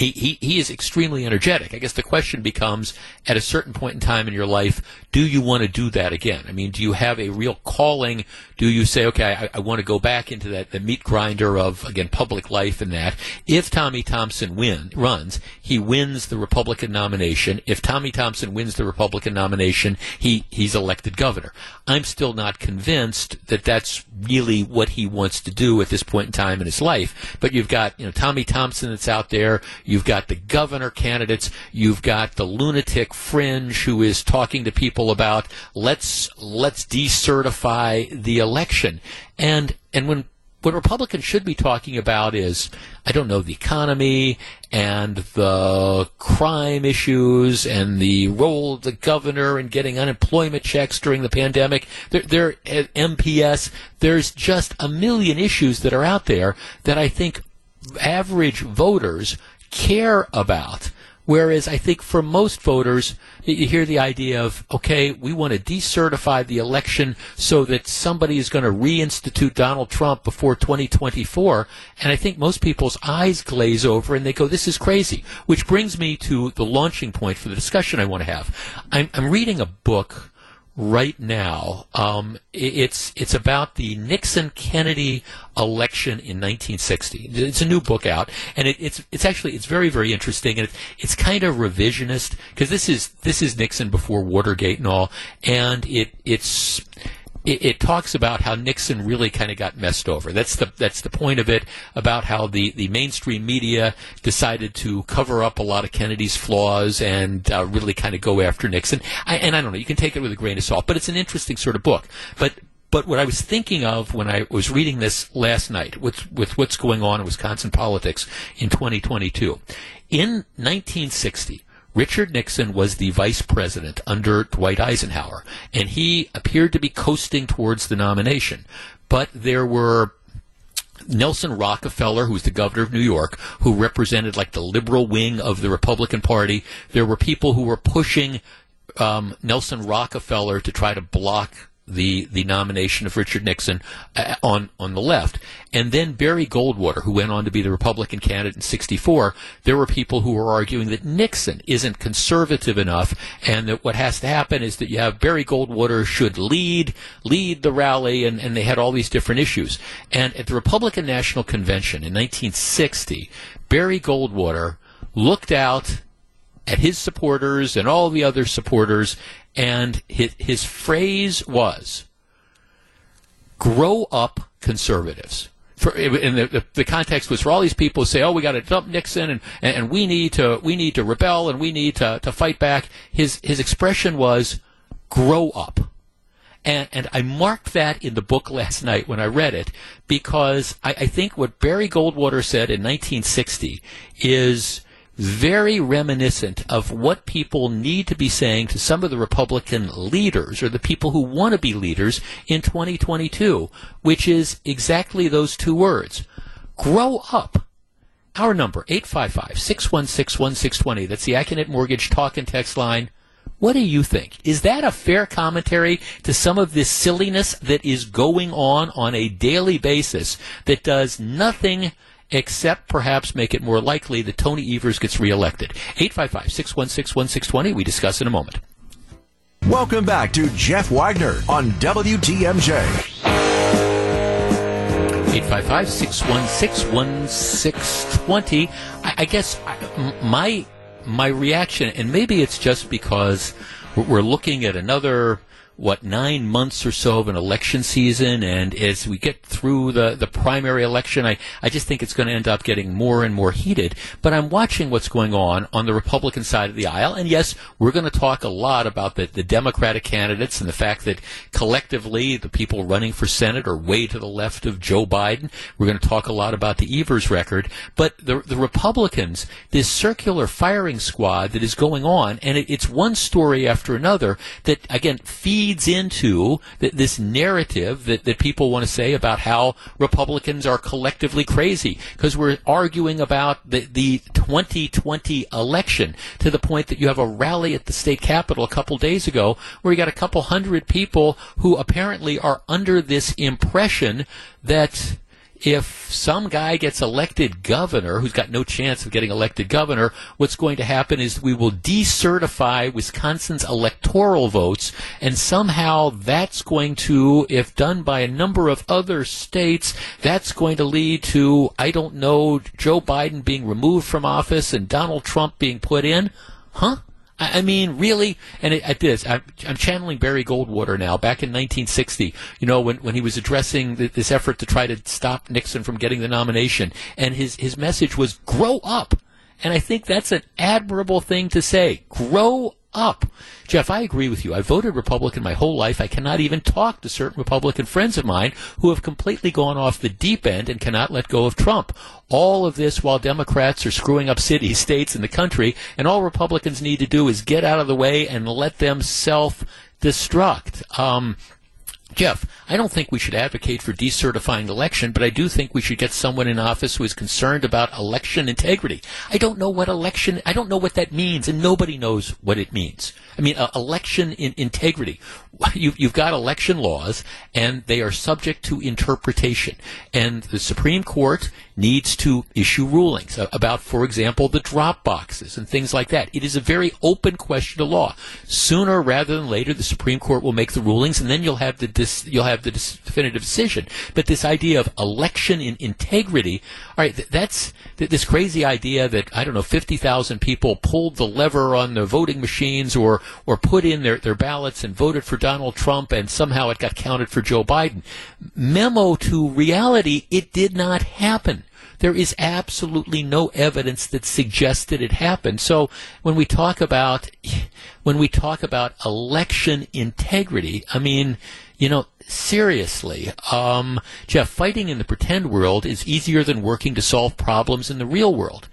he, he, he is extremely energetic. I guess the question becomes at a certain point in time in your life, do you want to do that again? I mean, do you have a real calling? Do you say, okay, I, I want to go back into that, the meat grinder of, again, public life and that? If Tommy Thompson win, runs, he wins the Republican nomination. If Tommy Thompson wins the Republican nomination, he, he's elected governor. I'm still not convinced that that's really what he wants to do at this point in time in his life. But you've got, you know, Tommy Thompson that's out there. You've got the governor candidates. You've got the lunatic fringe who is talking to people about let's let's decertify the election. And and when what Republicans should be talking about is, I don't know, the economy and the crime issues and the role of the governor in getting unemployment checks during the pandemic. There, there, MPS. There's just a million issues that are out there that I think average voters care about. Whereas I think for most voters, you hear the idea of, okay, we want to decertify the election so that somebody is going to reinstitute Donald Trump before 2024. And I think most people's eyes glaze over and they go, this is crazy. Which brings me to the launching point for the discussion I want to have. I'm, I'm reading a book right now. Um, it's it's about the Nixon Kennedy election in 1960. It's a new book out, and it, it's it's actually it's very very interesting, and it's, it's kind of revisionist because this is this is Nixon before Watergate and all, and it it's it, it, talks about how Nixon really kind of got messed over. That's the that's the point of it about how the, the mainstream media decided to cover up a lot of Kennedy's flaws and uh, really kind of go after Nixon. I, and I don't know, you can take it with a grain of salt, but it's an interesting sort of book. But but what I was thinking of when I was reading this last night with with what's going on in Wisconsin politics in 2022, in 1960 Richard Nixon was the vice president under Dwight Eisenhower, and he appeared to be coasting towards the nomination. But there were Nelson Rockefeller, who was the governor of New York, who represented like the liberal wing of the Republican Party. There were people who were pushing um, Nelson Rockefeller to try to block the the nomination of Richard Nixon uh, on on the left, and then Barry Goldwater, who went on to be the Republican candidate in '64. There were people who were arguing that Nixon isn't conservative enough, and that what has to happen is that you have Barry Goldwater should lead lead the rally, and, and they had all these different issues. And at the Republican National Convention in 1960, Barry Goldwater looked out at his supporters and all the other supporters and his, his phrase was, grow up conservatives. For, and the, the, the, context was for all these people who say, "Oh, we got to dump Nixon, and, and we need to we need to rebel, and we need to, to fight back." His his expression was, "Grow up," and and I marked that in the book last night when I read it because I, I think what Barry Goldwater said in 1960 is very reminiscent of what people need to be saying to some of the Republican leaders or the people who want to be leaders in 2022, which is exactly those two words. Grow up. Our number, 855-616-1620. That's the Accunet Mortgage talk and text line. What do you think? Is that a fair commentary to some of this silliness that is going on on a daily basis that does nothing – except perhaps make it more likely that Tony Evers gets reelected. 855 616 1620. We discuss in a moment. Welcome back to Jeff Wagner on WTMJ. 855 616 1620. I guess my my reaction, and maybe it's just because we're looking at another what nine months or so of an election season, and as we get through the the primary election, I I just think it's going to end up getting more and more heated. But I'm watching what's going on on the Republican side of the aisle, and yes, we're going to talk a lot about the the Democratic candidates and the fact that collectively the people running for Senate are way to the left of Joe Biden. We're going to talk a lot about the Evers record, but the the Republicans, this circular firing squad that is going on, and it, it's one story after another that again feeds feeds into th- this narrative that, that people want to say about how Republicans are collectively crazy. Because we're arguing about the, the 2020 election to the point that you have a rally at the state capitol a couple days ago where you got a couple hundred people who apparently are under this impression that if some guy gets elected governor who's got no chance of getting elected governor, what's going to happen is we will decertify Wisconsin's electoral votes, and somehow that's going to, if done by a number of other states, that's going to lead to, I don't know, Joe Biden being removed from office and Donald Trump being put in. Huh? I mean, really, and it, at this, I'm, I'm, channeling Barry Goldwater now. Back in 1960, you know, when when he was addressing this effort to try to stop Nixon from getting the nomination, and his his message was "grow up," and I think that's an admirable thing to say. Grow up. Jeff, I agree with you. I voted Republican my whole life. I cannot even talk to certain Republican friends of mine who have completely gone off the deep end and cannot let go of Trump. All of this while Democrats are screwing up cities, states, and the country, and all Republicans need to do is get out of the way and let them self destruct. Um, Jeff, I don't think we should advocate for decertifying election, but I do think we should get someone in office who is concerned about election integrity. I don't know what election, I don't know what that means, and nobody knows what it means. I mean, uh, election in integrity. You, you've got election laws, and they are subject to interpretation. And the Supreme Court needs to issue rulings about, for example, the drop boxes and things like that. It is a very open question of law. Sooner rather than later, the Supreme Court will make the rulings, and then you'll have the dis- you'll have the definitive decision. But this idea of election in integrity, all right, that's this crazy idea that I don't know, fifty thousand people pulled the lever on the voting machines or or put in their, their ballots and voted for Donald Trump, and somehow it got counted for Joe Biden. Memo to reality, it did not happen. There is absolutely no evidence that suggested it happened. So when we talk about when we talk about election integrity, I mean, you know, seriously, um, Jeff, fighting in the pretend world is easier than working to solve problems in the real world.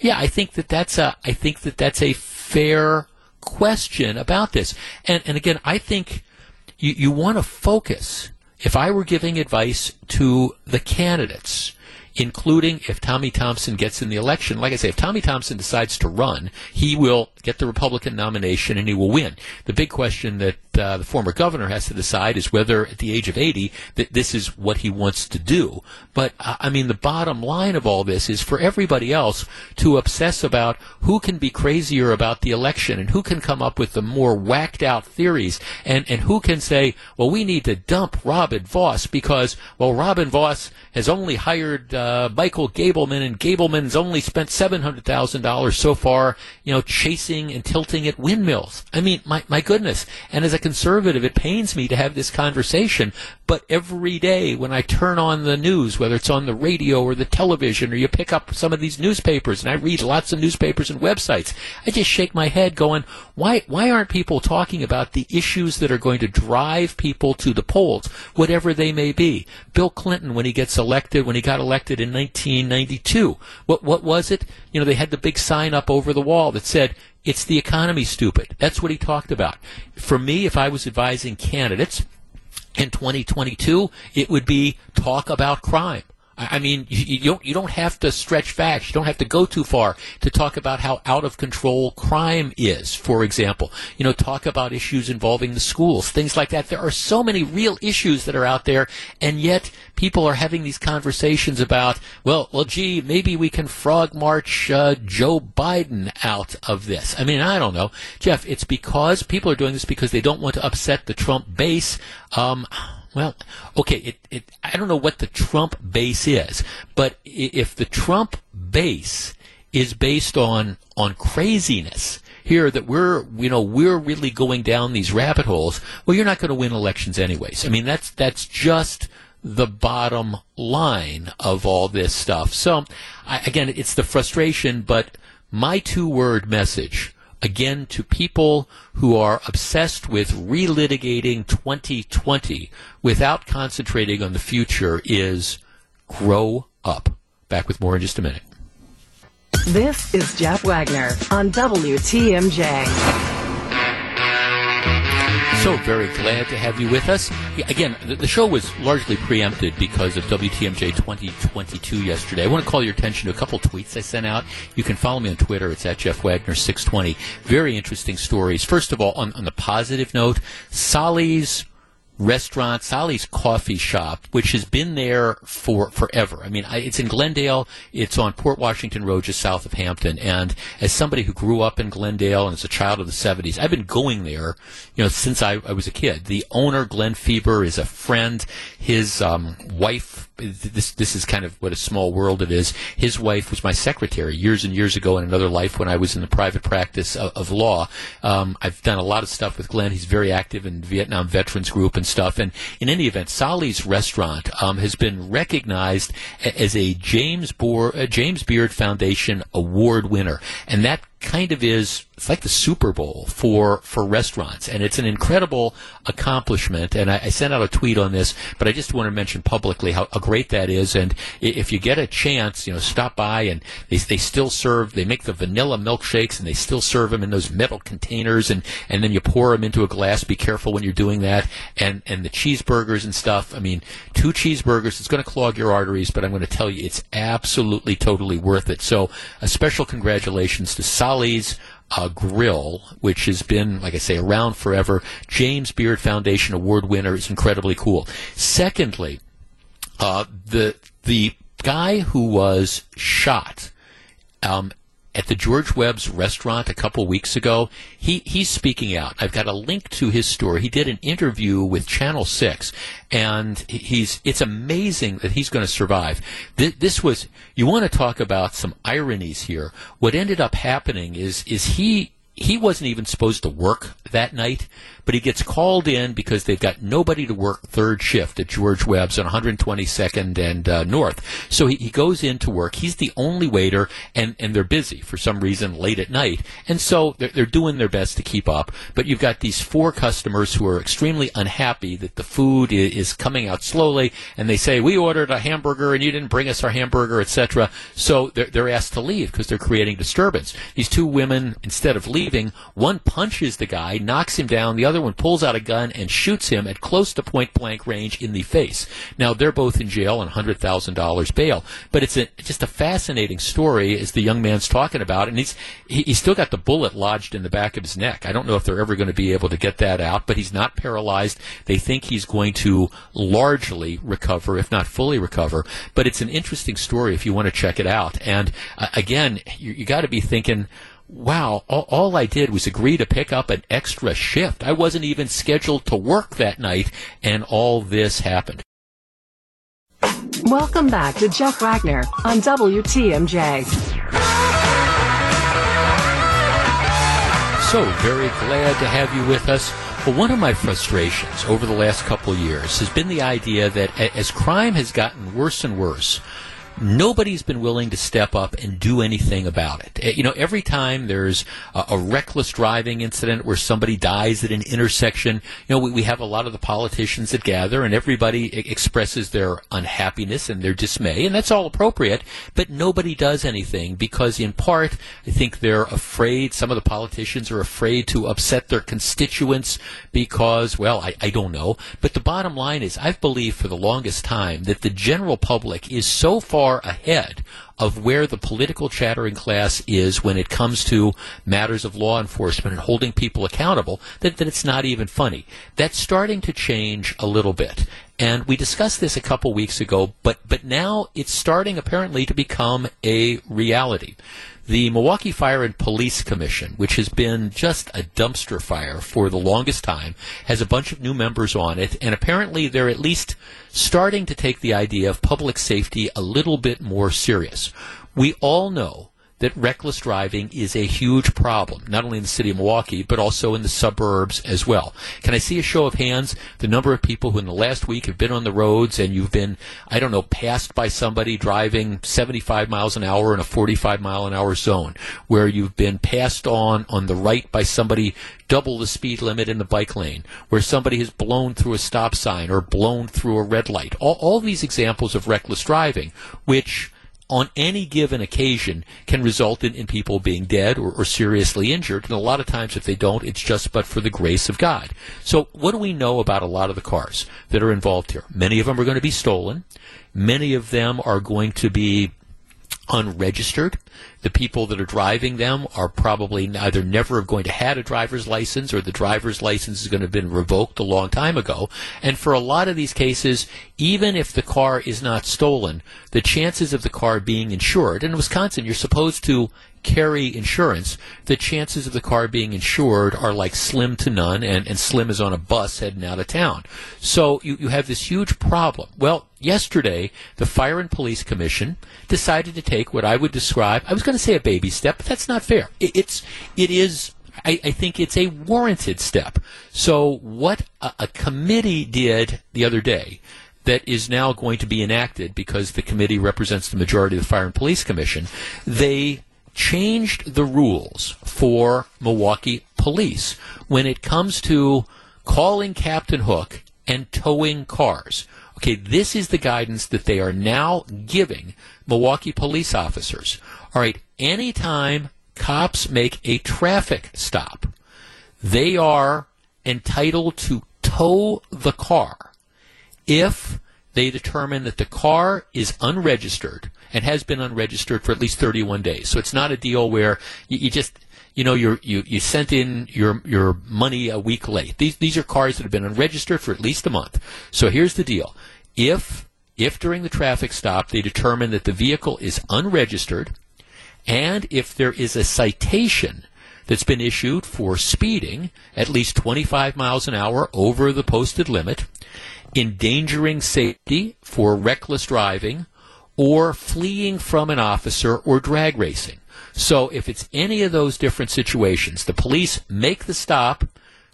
Yeah, I think that that's a I think that that's a fair question about this. And and again, I think you, you want to focus. If I were giving advice to the candidates, including if Tommy Thompson gets in the election. Like I say, if Tommy Thompson decides to run, he will get the Republican nomination and he will win. The big question that uh, the former governor has to decide is whether, at the age of 80, that this is what he wants to do. But uh, I mean, the bottom line of all this is for everybody else to obsess about who can be crazier about the election and who can come up with the more whacked out theories and, and who can say, well, we need to dump Robin Vos because, well, Robin Vos has only hired uh, Uh, Michael Gableman and Gableman's only spent $700,000 so far, you know, chasing and tilting at windmills. I mean, my, my goodness. And as a conservative, it pains me to have this conversation, but every day when I turn on the news, whether it's on the radio or the television, or you pick up some of these newspapers, and I read lots of newspapers and websites, I just shake my head going, why, why aren't people talking about the issues that are going to drive people to the polls, whatever they may be? Bill Clinton, when he gets elected, when he got elected in 1992, what, what was it? You know, they had the big sign up over the wall that said, it's the economy, stupid. That's what he talked about. For me, if I was advising candidates in 2022, it would be talk about crime. I mean, you, don't you don't have to stretch facts. You don't have to go too far to talk about how out of control crime is. For example, you know, talk about issues involving the schools, things like that. There are so many real issues that are out there, and yet people are having these conversations about, well, well, gee, maybe we can frog march uh, Joe Biden out of this. I mean, I don't know, Jeff. It's because people are doing this because they don't want to upset the Trump base. Um, well, okay, it, it, I don't know what the Trump base is, but if the Trump base is based on on craziness here that we're you know we're really going down these rabbit holes, well, you're not going to win elections anyways. I mean, that's that's just the bottom line of all this stuff. So, I, again, it's the frustration, but my two word message again to people who are obsessed with relitigating 2020 without concentrating on the future is grow up. Back with more in just a minute. This is Jeff Wagner on WTMJ. So very glad to have you with us. Again, the, show was largely preempted because of WTMJ 2022 yesterday. I want to call your attention to a couple tweets I sent out. You can follow me on Twitter. It's at Jeff Wagner 620. Very interesting stories. First of all, on, on the positive note, Solly's restaurant, Solly's Coffee Shop, which has been there for forever. I mean, I, it's in Glendale. It's on Port Washington Road, just south of Hampton. And as somebody who grew up in Glendale and as a child of the 70s, I've been going there, you know, since I, I was a kid. The owner, Glenn Fieber, is a friend. His um, wife this this is kind of what a small world it is. His wife was my secretary years and years ago in another life when I was in the private practice of, of law. Um, I've done a lot of stuff with Glenn. He's very active in Vietnam Veterans Group and stuff. And in any event, Solly's Restaurant um, has been recognized as a James Boer, James Beard Foundation award winner, and that kind of is it's like the Super Bowl for for restaurants, and it's an incredible accomplishment. And I, I sent out a tweet on this, but I just want to mention publicly how, how, great that is. And if you get a chance, you know, stop by and they they still serve. They make the vanilla milkshakes, and they still serve them in those metal containers, and and then you pour them into a glass. Be careful when you're doing that. And and the cheeseburgers and stuff. I mean, two cheeseburgers. It's going to clog your arteries, but I'm going to tell you, it's absolutely totally worth it. So a special congratulations to Solly's uh, Grill, which has been, like I say, around forever. James Beard Foundation Award winner is incredibly cool. Secondly, uh, the the guy who was shot um, at the George Webb's restaurant a couple weeks ago. He he's speaking out. I've got a link to his story. He did an interview with Channel Six, and he's it's amazing that he's going to survive. This, this was you want to talk about some ironies here. What ended up happening is is he he wasn't even supposed to work that night, but he gets called in because they've got nobody to work third shift at George Webb's on 122nd and uh, North. So he, he goes in to work. He's the only waiter, and, and they're busy for some reason late at night. And so they're, they're doing their best to keep up. But you've got these four customers who are extremely unhappy that the food is, is coming out slowly, and they say, We ordered a hamburger and you didn't bring us our hamburger, etc. So they're, they're asked to leave because they're creating disturbance. These two women, instead of leaving, one punches the guy, knocks him down, the other one pulls out a gun and shoots him at close to point blank range in the face. Now they're both in jail on hundred thousand dollars bail, but it's a, just a fascinating story as the young man's talking about, and he's he, he's still got the bullet lodged in the back of his neck. I don't know if they're ever going to be able to get that out, but he's not paralyzed. They think he's going to largely recover, if not fully recover. But it's an interesting story if you want to check it out. And uh, again, you, you got to be thinking wow, all, all, I did was agree to pick up an extra shift. I wasn't even scheduled to work that night, and all this happened. Welcome back to Jeff Wagner on WTMJ. So very glad to have you with us. Well, one of my frustrations over the last couple of years has been the idea that as crime has gotten worse and worse, nobody's been willing to step up and do anything about it. Eh, you know, every time there's a, a reckless driving incident where somebody dies at an intersection, you know, we, we have a lot of the politicians that gather and everybody I- expresses their unhappiness and their dismay, and that's all appropriate, but nobody does anything because, in part, I think they're afraid, some of the politicians are afraid to upset their constituents because, well, I, I don't know. But the bottom line is, I've believed for the longest time that the general public is so far far ahead of where the political chattering class is when it comes to matters of law enforcement and holding people accountable that, that it's not even funny. That's starting to change a little bit. And we discussed this a couple weeks ago, but, but now it's starting apparently to become a reality. The Milwaukee Fire and Police Commission, which has been just a dumpster fire for the longest time, has a bunch of new members on it, and apparently they're at least starting to take the idea of public safety a little bit more serious. We all know that reckless driving is a huge problem, not only in the city of Milwaukee, but also in the suburbs as well. Can I see a show of hands? The number of people who in the last week have been on the roads and you've been, I don't know, passed by somebody driving 75 miles an hour in a 45 mile an hour zone, where you've been passed on on the right by somebody double the speed limit in the bike lane, where somebody has blown through a stop sign or blown through a red light. All, all these examples of reckless driving, which on any given occasion can result in, in people being dead or, or, seriously injured. And a lot of times, if they don't, it's just but for the grace of God. So, what do we know about a lot of the cars that are involved here? Many of them are going to be stolen. Many of them are going to be unregistered. The people that are driving them are probably either never going to had a driver's license or the driver's license is going to have been revoked a long time ago. And for a lot of these cases, even if the car is not stolen, the chances of the car being insured, in Wisconsin, you're supposed to carry insurance, the chances of the car being insured are like slim to none, and, and slim is on a bus heading out of town. So you, you have this huge problem. Well, yesterday, the Fire and Police Commission decided to take what I would describe, I was going to say a baby step, but that's not fair. It, it's, it is I, I, think it's a warranted step. So, what a, a, committee did the other day that is now going to be enacted because the committee represents the majority of the Fire and Police Commission, they changed the rules for Milwaukee police when it comes to calling Captain Hook and towing cars. Okay, this is the guidance that they are now giving Milwaukee police officers. All right, anytime cops make a traffic stop, they are entitled to tow the car if they determine that the car is unregistered and has been unregistered for at least 31 days. So it's not a deal where you, you just you know you you you sent in your your money a week late. These these are cars that have been unregistered for at least a month. So here's the deal: if if during the traffic stop they determine that the vehicle is unregistered, and if there is a citation that's been issued for speeding at least 25 miles an hour over the posted limit, endangering safety for reckless driving, or fleeing from an officer or drag racing. So if it's any of those different situations, the police make the stop,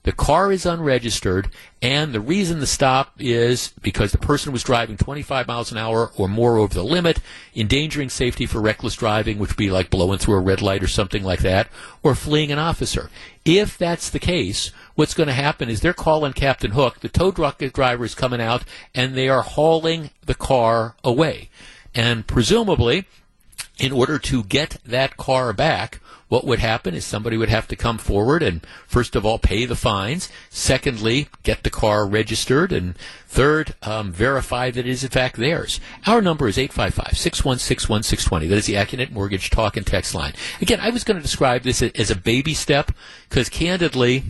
the car is unregistered, and the reason the stop is because the person was driving 25 miles an hour or more over the limit, endangering safety for reckless driving, which would be like blowing through a red light or something like that, or fleeing an officer. If that's the case, what's going to happen is they're calling Captain Hook, the tow truck driver is coming out, and they are hauling the car away. And presumably, in order to get that car back, what would happen is somebody would have to come forward and, first of all, pay the fines. Secondly, get the car registered. And third, um, verify that it is, in fact, theirs. Our number is 855 616 1620. That is the Accunet Mortgage Talk and Text line. Again, I was going to describe this as a baby step because, candidly,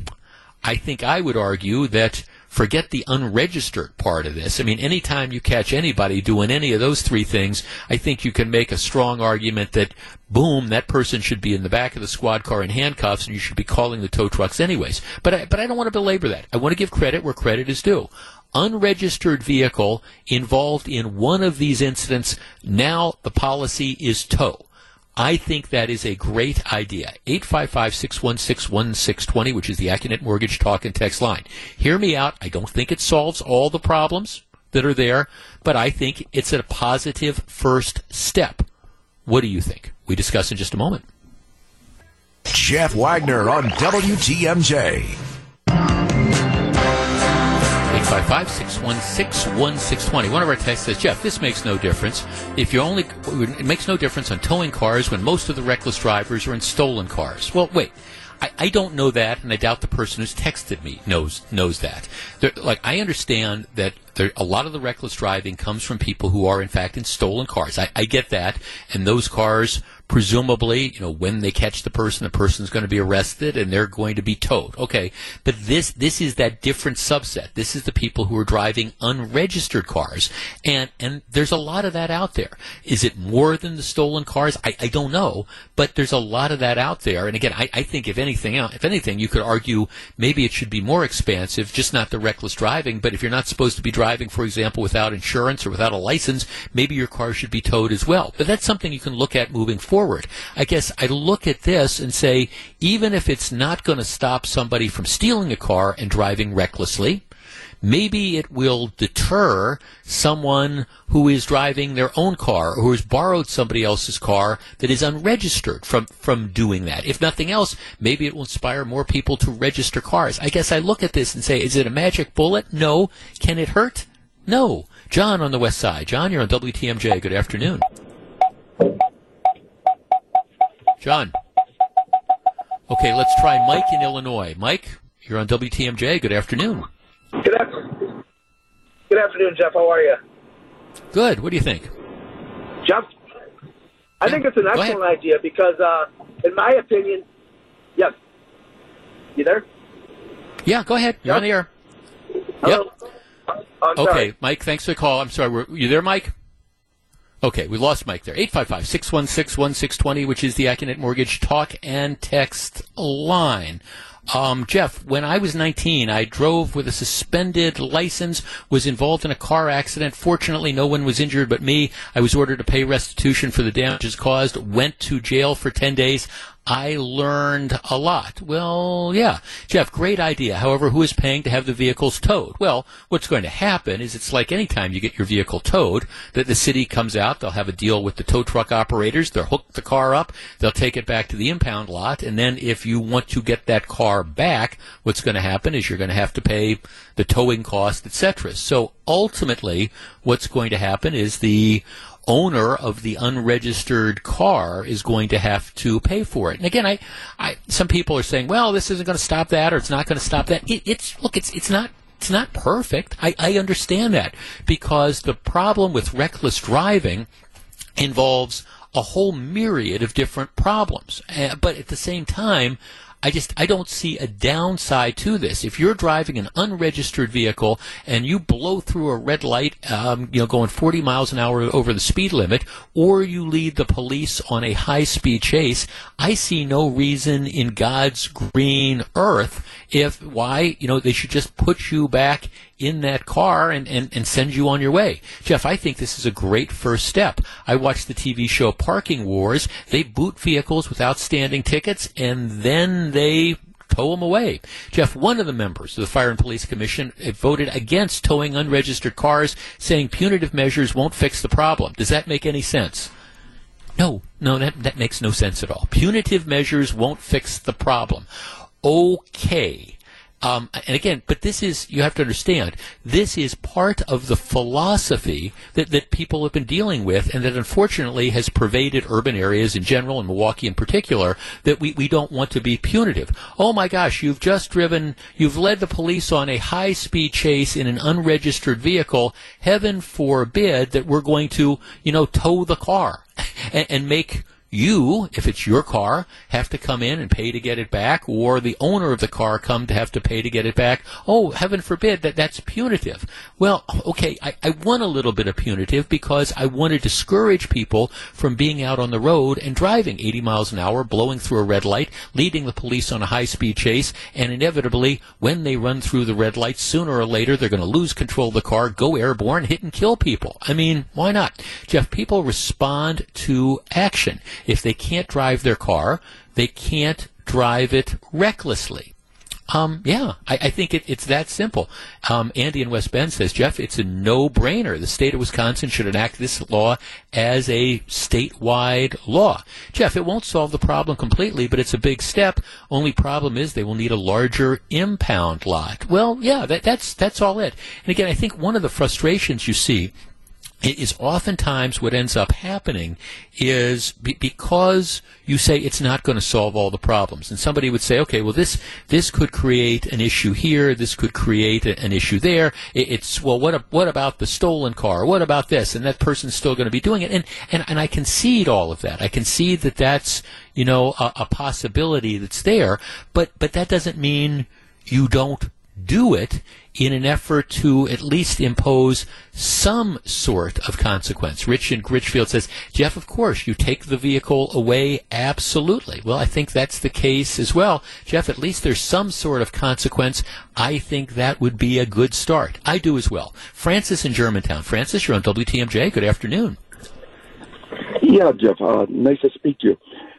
I think I would argue that forget the unregistered part of this. I mean, anytime you catch anybody doing any of those three things, I think you can make a strong argument that, boom, that person should be in the back of the squad car in handcuffs and you should be calling the tow trucks anyways. But I, but I don't want to belabor that. I want to give credit where credit is due. Unregistered vehicle involved in one of these incidents, now the policy is tow. I think that is a great idea. 855-616-1620, which is the Accunet Mortgage Talk and Text line. Hear me out. I don't think it solves all the problems that are there, but I think it's a positive first step. What do you think? We discuss in just a moment. Jeff Wagner on WTMJ. 855-616-1620. One of our texts says, Jeff, this makes no difference. If you only, it makes no difference on towing cars when most of the reckless drivers are in stolen cars. Well, wait. I, I don't know that, and I doubt the person who's texted me knows knows that. Like I understand that there, a lot of the reckless driving comes from people who are in fact in stolen cars. I, I get that, and those cars presumably, you know, when they catch the person, the person's going to be arrested and they're going to be towed. Okay. But this, this is that different subset. This is the people who are driving unregistered cars. And, and there's a lot of that out there. Is it more than the stolen cars? I, I don't know, but there's a lot of that out there. And again, I, I think if anything, uh, if anything, you could argue maybe it should be more expansive, just not the reckless driving, but if you're not supposed to be driving, for example, without insurance or without a license, maybe your car should be towed as well. But that's something you can look at moving forward forward. I guess I look at this and say, even if it's not going to stop somebody from stealing a car and driving recklessly, maybe it will deter someone who is driving their own car or who has borrowed somebody else's car that is unregistered from, from doing that. If nothing else, maybe it will inspire more people to register cars. I guess I look at this and say, is it a magic bullet? No. Can it hurt? No. John on the west side. John, you're on WTMJ. Good afternoon. John. Okay, let's try Mike in Illinois. Mike, you're on WTMJ. Good afternoon. Good afternoon. Good afternoon, Jeff. How are you? Good. What do you think? Jeff, I Yeah, think it's an excellent idea because, uh, in my opinion, yes. You there? Yeah, go ahead. You're on the air. Hello? Okay. Mike, thanks for the call. I'm sorry. Were you there, Mike? Okay, we lost Mike there. 855-616-1620, which is the Accunet Mortgage talk and text line. Um, Jeff, when I was 19, I drove with a suspended license, was involved in a car accident. Fortunately, no one was injured but me. I was ordered to pay restitution for the damages caused, went to jail for 10 days. I learned a lot. Well, yeah. Jeff, great idea. However, who is paying to have the vehicles towed? Well, what's going to happen is it's like any time you get your vehicle towed, that the city comes out, they'll have a deal with the tow truck operators, they'll hook the car up, they'll take it back to the impound lot, and then if you want to get that car back, what's going to happen is you're going to have to pay the towing cost, etc. So ultimately, what's going to happen is the owner of the unregistered car is going to have to pay for it. And again, I, I some people are saying, well, this isn't going to stop that, or it's not going to stop that. It, it's look, it's it's not. It's not perfect. I, I understand that because the problem with reckless driving involves a whole myriad of different problems. Uh, but at the same time, I just I don't see a downside to this. If you're driving an unregistered vehicle and you blow through a red light, um, you know, going 40 miles an hour over the speed limit, or you lead the police on a high speed chase, I see no reason in God's green earth if why you know they should just put you back in that car and, and, and send you on your way. Jeff, I think this is a great first step. I watched the TV show Parking Wars. They boot vehicles with outstanding tickets and then they tow them away. Jeff, one of the members of the Fire and Police Commission voted against towing unregistered cars, saying punitive measures won't fix the problem. Does that make any sense? No, no, that, that makes no sense at all. Punitive measures won't fix the problem. Okay. Um, and again, but this is, you have to understand, this is part of the philosophy that, that people have been dealing with and that unfortunately has pervaded urban areas in general and Milwaukee in particular, that we, we don't want to be punitive. Oh my gosh, you've just driven, you've led the police on a high speed chase in an unregistered vehicle. Heaven forbid that we're going to, you know, tow the car and, and make you, if it's your car, have to come in and pay to get it back, or the owner of the car come to have to pay to get it back. Oh, heaven forbid that that's punitive. Well, okay, I, I want a little bit of punitive because I want to discourage people from being out on the road and driving 80 miles an hour, blowing through a red light, leading the police on a high speed chase, and inevitably, when they run through the red light, sooner or later they're going to lose control of the car, go airborne, hit and kill people. I mean, why not? Jeff, people respond to action. If they can't drive their car, they can't drive it recklessly. Um, yeah, I, I think it, it's that simple. Um, Andy in West Bend says, Jeff, it's a no-brainer. The state of Wisconsin should enact this law as a statewide law. Jeff, it won't solve the problem completely, but it's a big step. Only problem is they will need a larger impound lot. Well, yeah, that, that's that's all it. And again, I think one of the frustrations you see it is oftentimes what ends up happening is be- because you say it's not going to solve all the problems, and somebody would say, okay, well this this could create an issue here, this could create a, an issue there. It, it's well, what what about the stolen car? What about this? And that person's still going to be doing it, and and and I concede all of that. I concede that that's you know a, a possibility that's there, but but that doesn't mean you don't do it in an effort to at least impose some sort of consequence. Rich in Richfield says, Jeff, of course, you take the vehicle away, absolutely. Well, I think that's the case as well. Jeff, at least there's some sort of consequence. I think that would be a good start. I do as well. Francis in Germantown. Francis, you're on WTMJ. Good afternoon. Yeah, Jeff. Uh, nice to speak to you.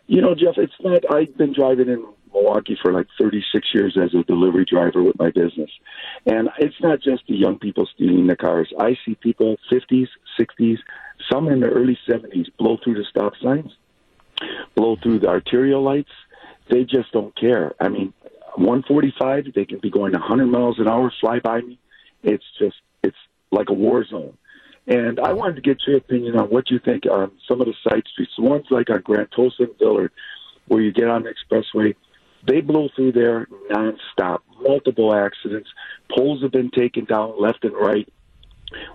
You know, Jeff, it's not. I've been driving in Milwaukee for like 36 years as a delivery driver with my business. And it's not just the young people stealing the cars. I see people 50s, 60s, some in the early 70s blow through the stop signs, blow through the arterial lights. They just don't care. I mean, 145, they can be going 100 miles an hour, fly by me. It's just, it's like a war zone. And I wanted to get your opinion on what you think on some of the side streets, the ones like on Grantosa Villard, where you get on the expressway they blow through there nonstop. Multiple accidents. Poles have been taken down left and right.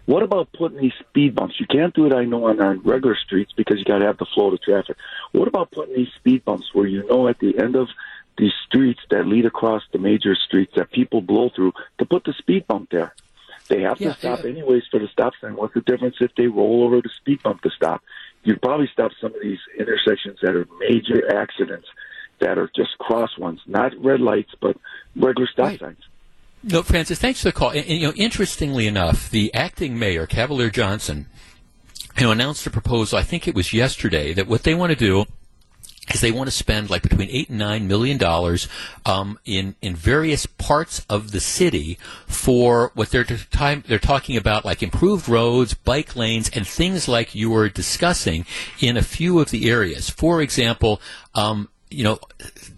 What about putting these speed bumps? You can't do it, I know, on our regular streets because you got to have the flow of traffic. What about putting these speed bumps where you know at the end of these streets that lead across the major streets that people blow through to put the speed bump there? They have to stop yeah. anyways for the stop sign. What's the difference if they roll over the speed bump to stop? You'd probably stop some of these intersections that are major accidents that are just cross ones, not red lights, but regular stop Right. signs. No, Francis, thanks for the call. And, and, you know, interestingly enough, the acting mayor, Cavalier Johnson, you know, announced a proposal. I think it was yesterday that what they want to do is they want to spend like between eight and nine million dollars um, in in various parts of the city for what they're time they're talking about like improved roads, bike lanes, and things like you were discussing in a few of the areas. For example. Um, you know,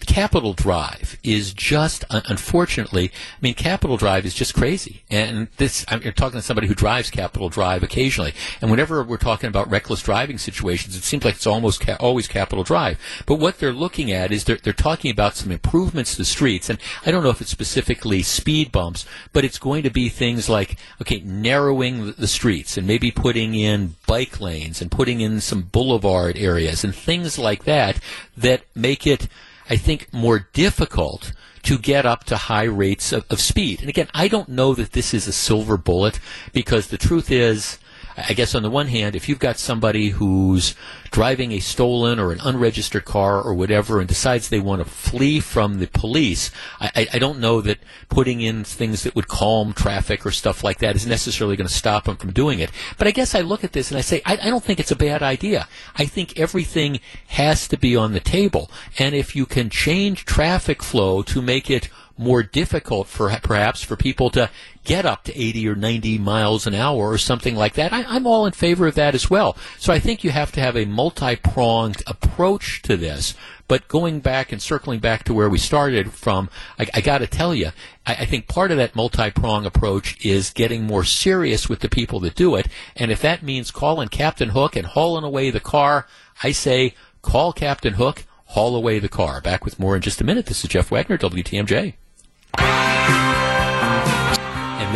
Capital Drive is just unfortunately. I mean, Capital Drive is just crazy, and this. I'm you're talking to somebody who drives Capital Drive occasionally, and whenever we're talking about reckless driving situations, it seems like it's almost ca- always Capital Drive. But what they're looking at is they're they're talking about some improvements to the streets, and I don't know if it's specifically speed bumps, but it's going to be things like okay, narrowing the- the streets and maybe putting in bike lanes and putting in some boulevard areas and things like that that make it, I think, more difficult to get up to high rates of, of speed. And again, I don't know that this is a silver bullet because the truth is, I guess on the one hand, if you've got somebody who's driving a stolen or an unregistered car or whatever and decides they want to flee from the police, I, I, don't know that putting in things that would calm traffic or stuff like that is necessarily going to stop them from doing it. But I guess I look at this and I say, I, I don't think it's a bad idea. I think everything has to be on the table. And if you can change traffic flow to make it more difficult for perhaps for people to get up to 80 or 90 miles an hour or something like that. I, I'm all in favor of that as well. So I think you have to have a multi-pronged approach to this. But going back and circling back to where we started from, I, I got to tell you, I, I think part of that multi-prong approach is getting more serious with the people that do it. And if that means calling Captain Hook and hauling away the car, I say call Captain Hook, haul away the car. Back with more in just a minute. This is Jeff Wagner, WTMJ.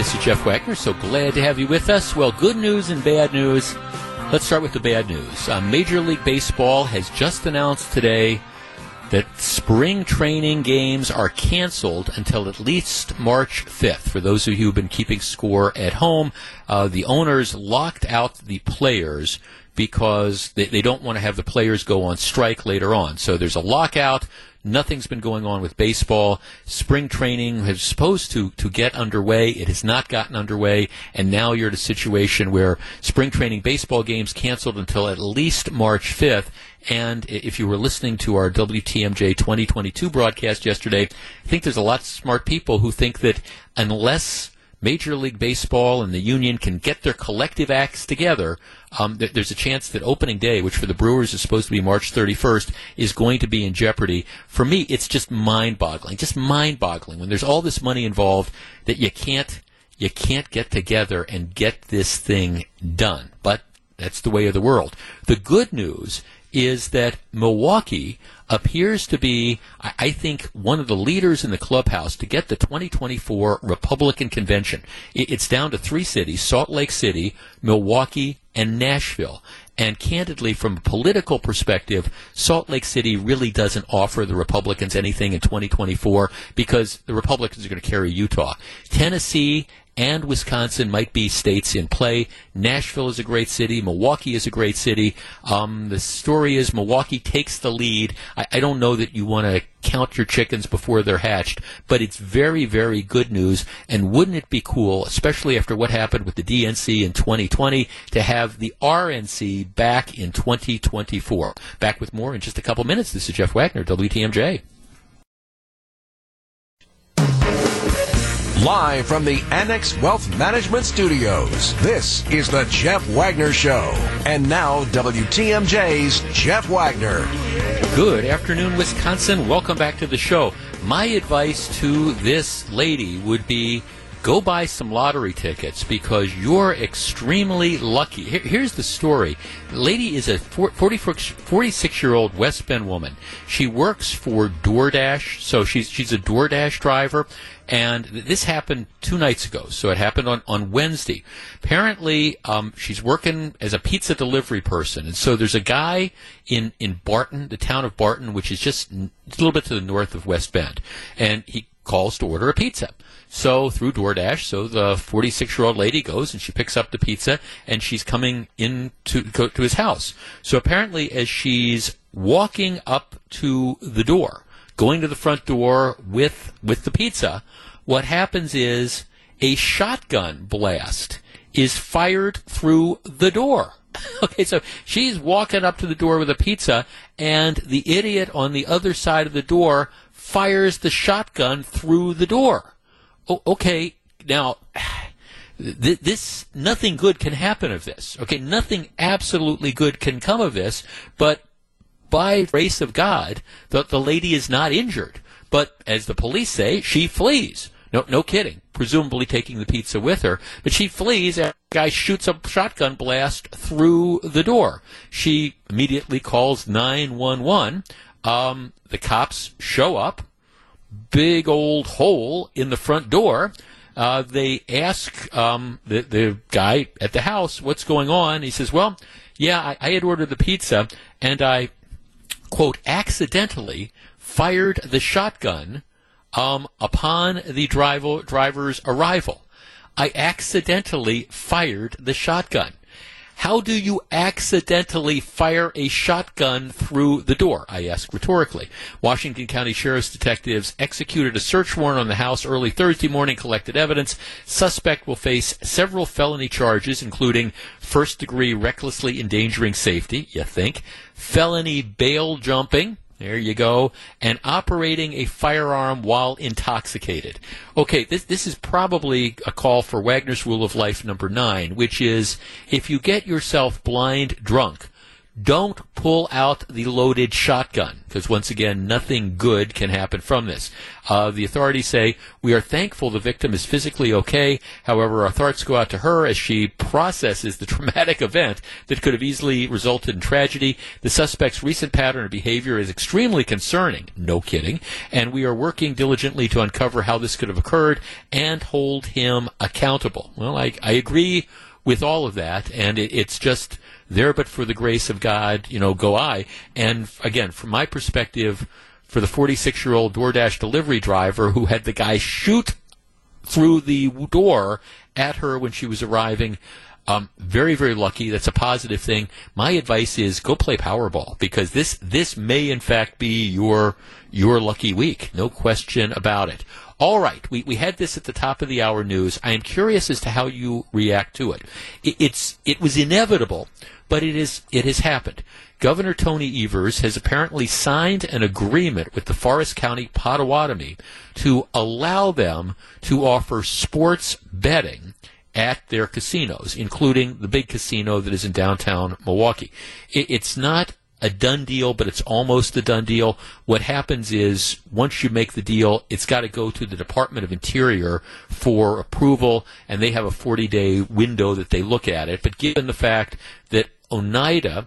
This is Jeff Wagner. So glad to have you with us. Well, good news and bad news. Let's start with the bad news. Uh, Major League Baseball has just announced today that spring training games are canceled until at least March 5th. For those of you who've been keeping score at home, uh, the owners locked out the players because they, they don't want to have the players go on strike later on. So there's a lockout. Nothing's been going on with baseball. Spring training is supposed to, to get underway. It has not gotten underway. And now you're in a situation where spring training baseball games canceled until at least March 5th. And if you were listening to our WTMJ 2022 broadcast yesterday, I think there's a lot of smart people who think that unless Major League Baseball and the union can get their collective acts together, um, th- there's a chance that opening day, which for the Brewers is supposed to be March 31st, is going to be in jeopardy. For me, it's just mind-boggling, just mind-boggling when there's all this money involved that you can't you can't get together and get this thing done. But that's the way of the world. The good news is that Milwaukee appears to be, I think, one of the leaders in the clubhouse to get the 2024 Republican convention. It's down to three cities Salt Lake City, Milwaukee, and Nashville. And candidly, from a political perspective, Salt Lake City really doesn't offer the Republicans anything in 2024 because the Republicans are going to carry Utah. Tennessee and Wisconsin might be states in play. Nashville is a great city. Milwaukee is a great city. Um, the story is Milwaukee takes the lead. I, I don't know that you want to count your chickens before they're hatched, but it's very, very good news. And wouldn't it be cool, especially after what happened with the DNC in 2020, to have the RNC back in 2024? Back with more in just a couple minutes. This is Jeff Wagner, WTMJ. Live from the Annex Wealth Management Studios, this is the Jeff Wagner Show. And now, WTMJ's Jeff Wagner. Good afternoon, Wisconsin. Welcome back to the show. My advice to this lady would be go buy some lottery tickets because you're extremely lucky. Here- here's the story. The lady is a 46 year old West Bend woman. She works for DoorDash, so she's, she's a DoorDash driver. And this happened two nights ago, so it happened on, on Wednesday. Apparently, um, she's working as a pizza delivery person, and so there's a guy in in Barton, the town of Barton, which is just a little bit to the north of West Bend, and he calls to order a pizza. So through DoorDash, so the 46 year old lady goes and she picks up the pizza, and she's coming in to to his house. So apparently, as she's walking up to the door going to the front door with with the pizza. What happens is a shotgun blast is fired through the door. okay, so she's walking up to the door with a pizza, and the idiot on the other side of the door fires the shotgun through the door. Oh, okay, now this nothing good can happen of this. Okay, nothing absolutely good can come of this, but by grace of God, the, the lady is not injured. But as the police say, she flees. No, no kidding. Presumably taking the pizza with her, but she flees. And the guy shoots a shotgun blast through the door. She immediately calls nine one one. Um, the cops show up. Big old hole in the front door. Uh, they ask um, the the guy at the house what's going on. He says, "Well, yeah, I, I had ordered the pizza, and I quote accidentally fired the shotgun." um, upon the driver, driver's arrival. I accidentally fired the shotgun. How do you accidentally fire a shotgun through the door? I ask rhetorically. Washington County Sheriff's detectives executed a search warrant on the house early Thursday morning, collected evidence. Suspect will face several felony charges, including first degree recklessly endangering safety, you think, felony bail jumping, there you go. And operating a firearm while intoxicated. Okay, this, this is probably a call for Wagner's Rule of Life number nine, which is if you get yourself blind drunk, don't pull out the loaded shotgun because once again nothing good can happen from this. Uh, the authorities say we are thankful the victim is physically okay. However our thoughts go out to her as she processes the traumatic event that could have easily resulted in tragedy. The suspect's recent pattern of behavior is extremely concerning. No kidding. And we are working diligently to uncover how this could have occurred and hold him accountable. Well i, I agree with all of that and it, it's just there but for the grace of God, you know, go I. And again, from my perspective, for the 46 year old DoorDash delivery driver who had the guy shoot through the door at her when she was arriving, um, very, very lucky. That's a positive thing. My advice is go play Powerball because this this may in fact be your your lucky week. No question about it. All right, we, we had this at the top of the hour news. I am curious as to how you react to it. it it's it was inevitable but it is it has happened. Governor Tony Evers has apparently signed an agreement with the Forest County Potawatomi to allow them to offer sports betting at their casinos, including the big casino that is in downtown Milwaukee. It, it's not a done deal, but it's almost a done deal. What happens is once you make the deal, it's got to go to the Department of Interior for approval, and they have a 40 day window that they look at it. But given the fact that Oneida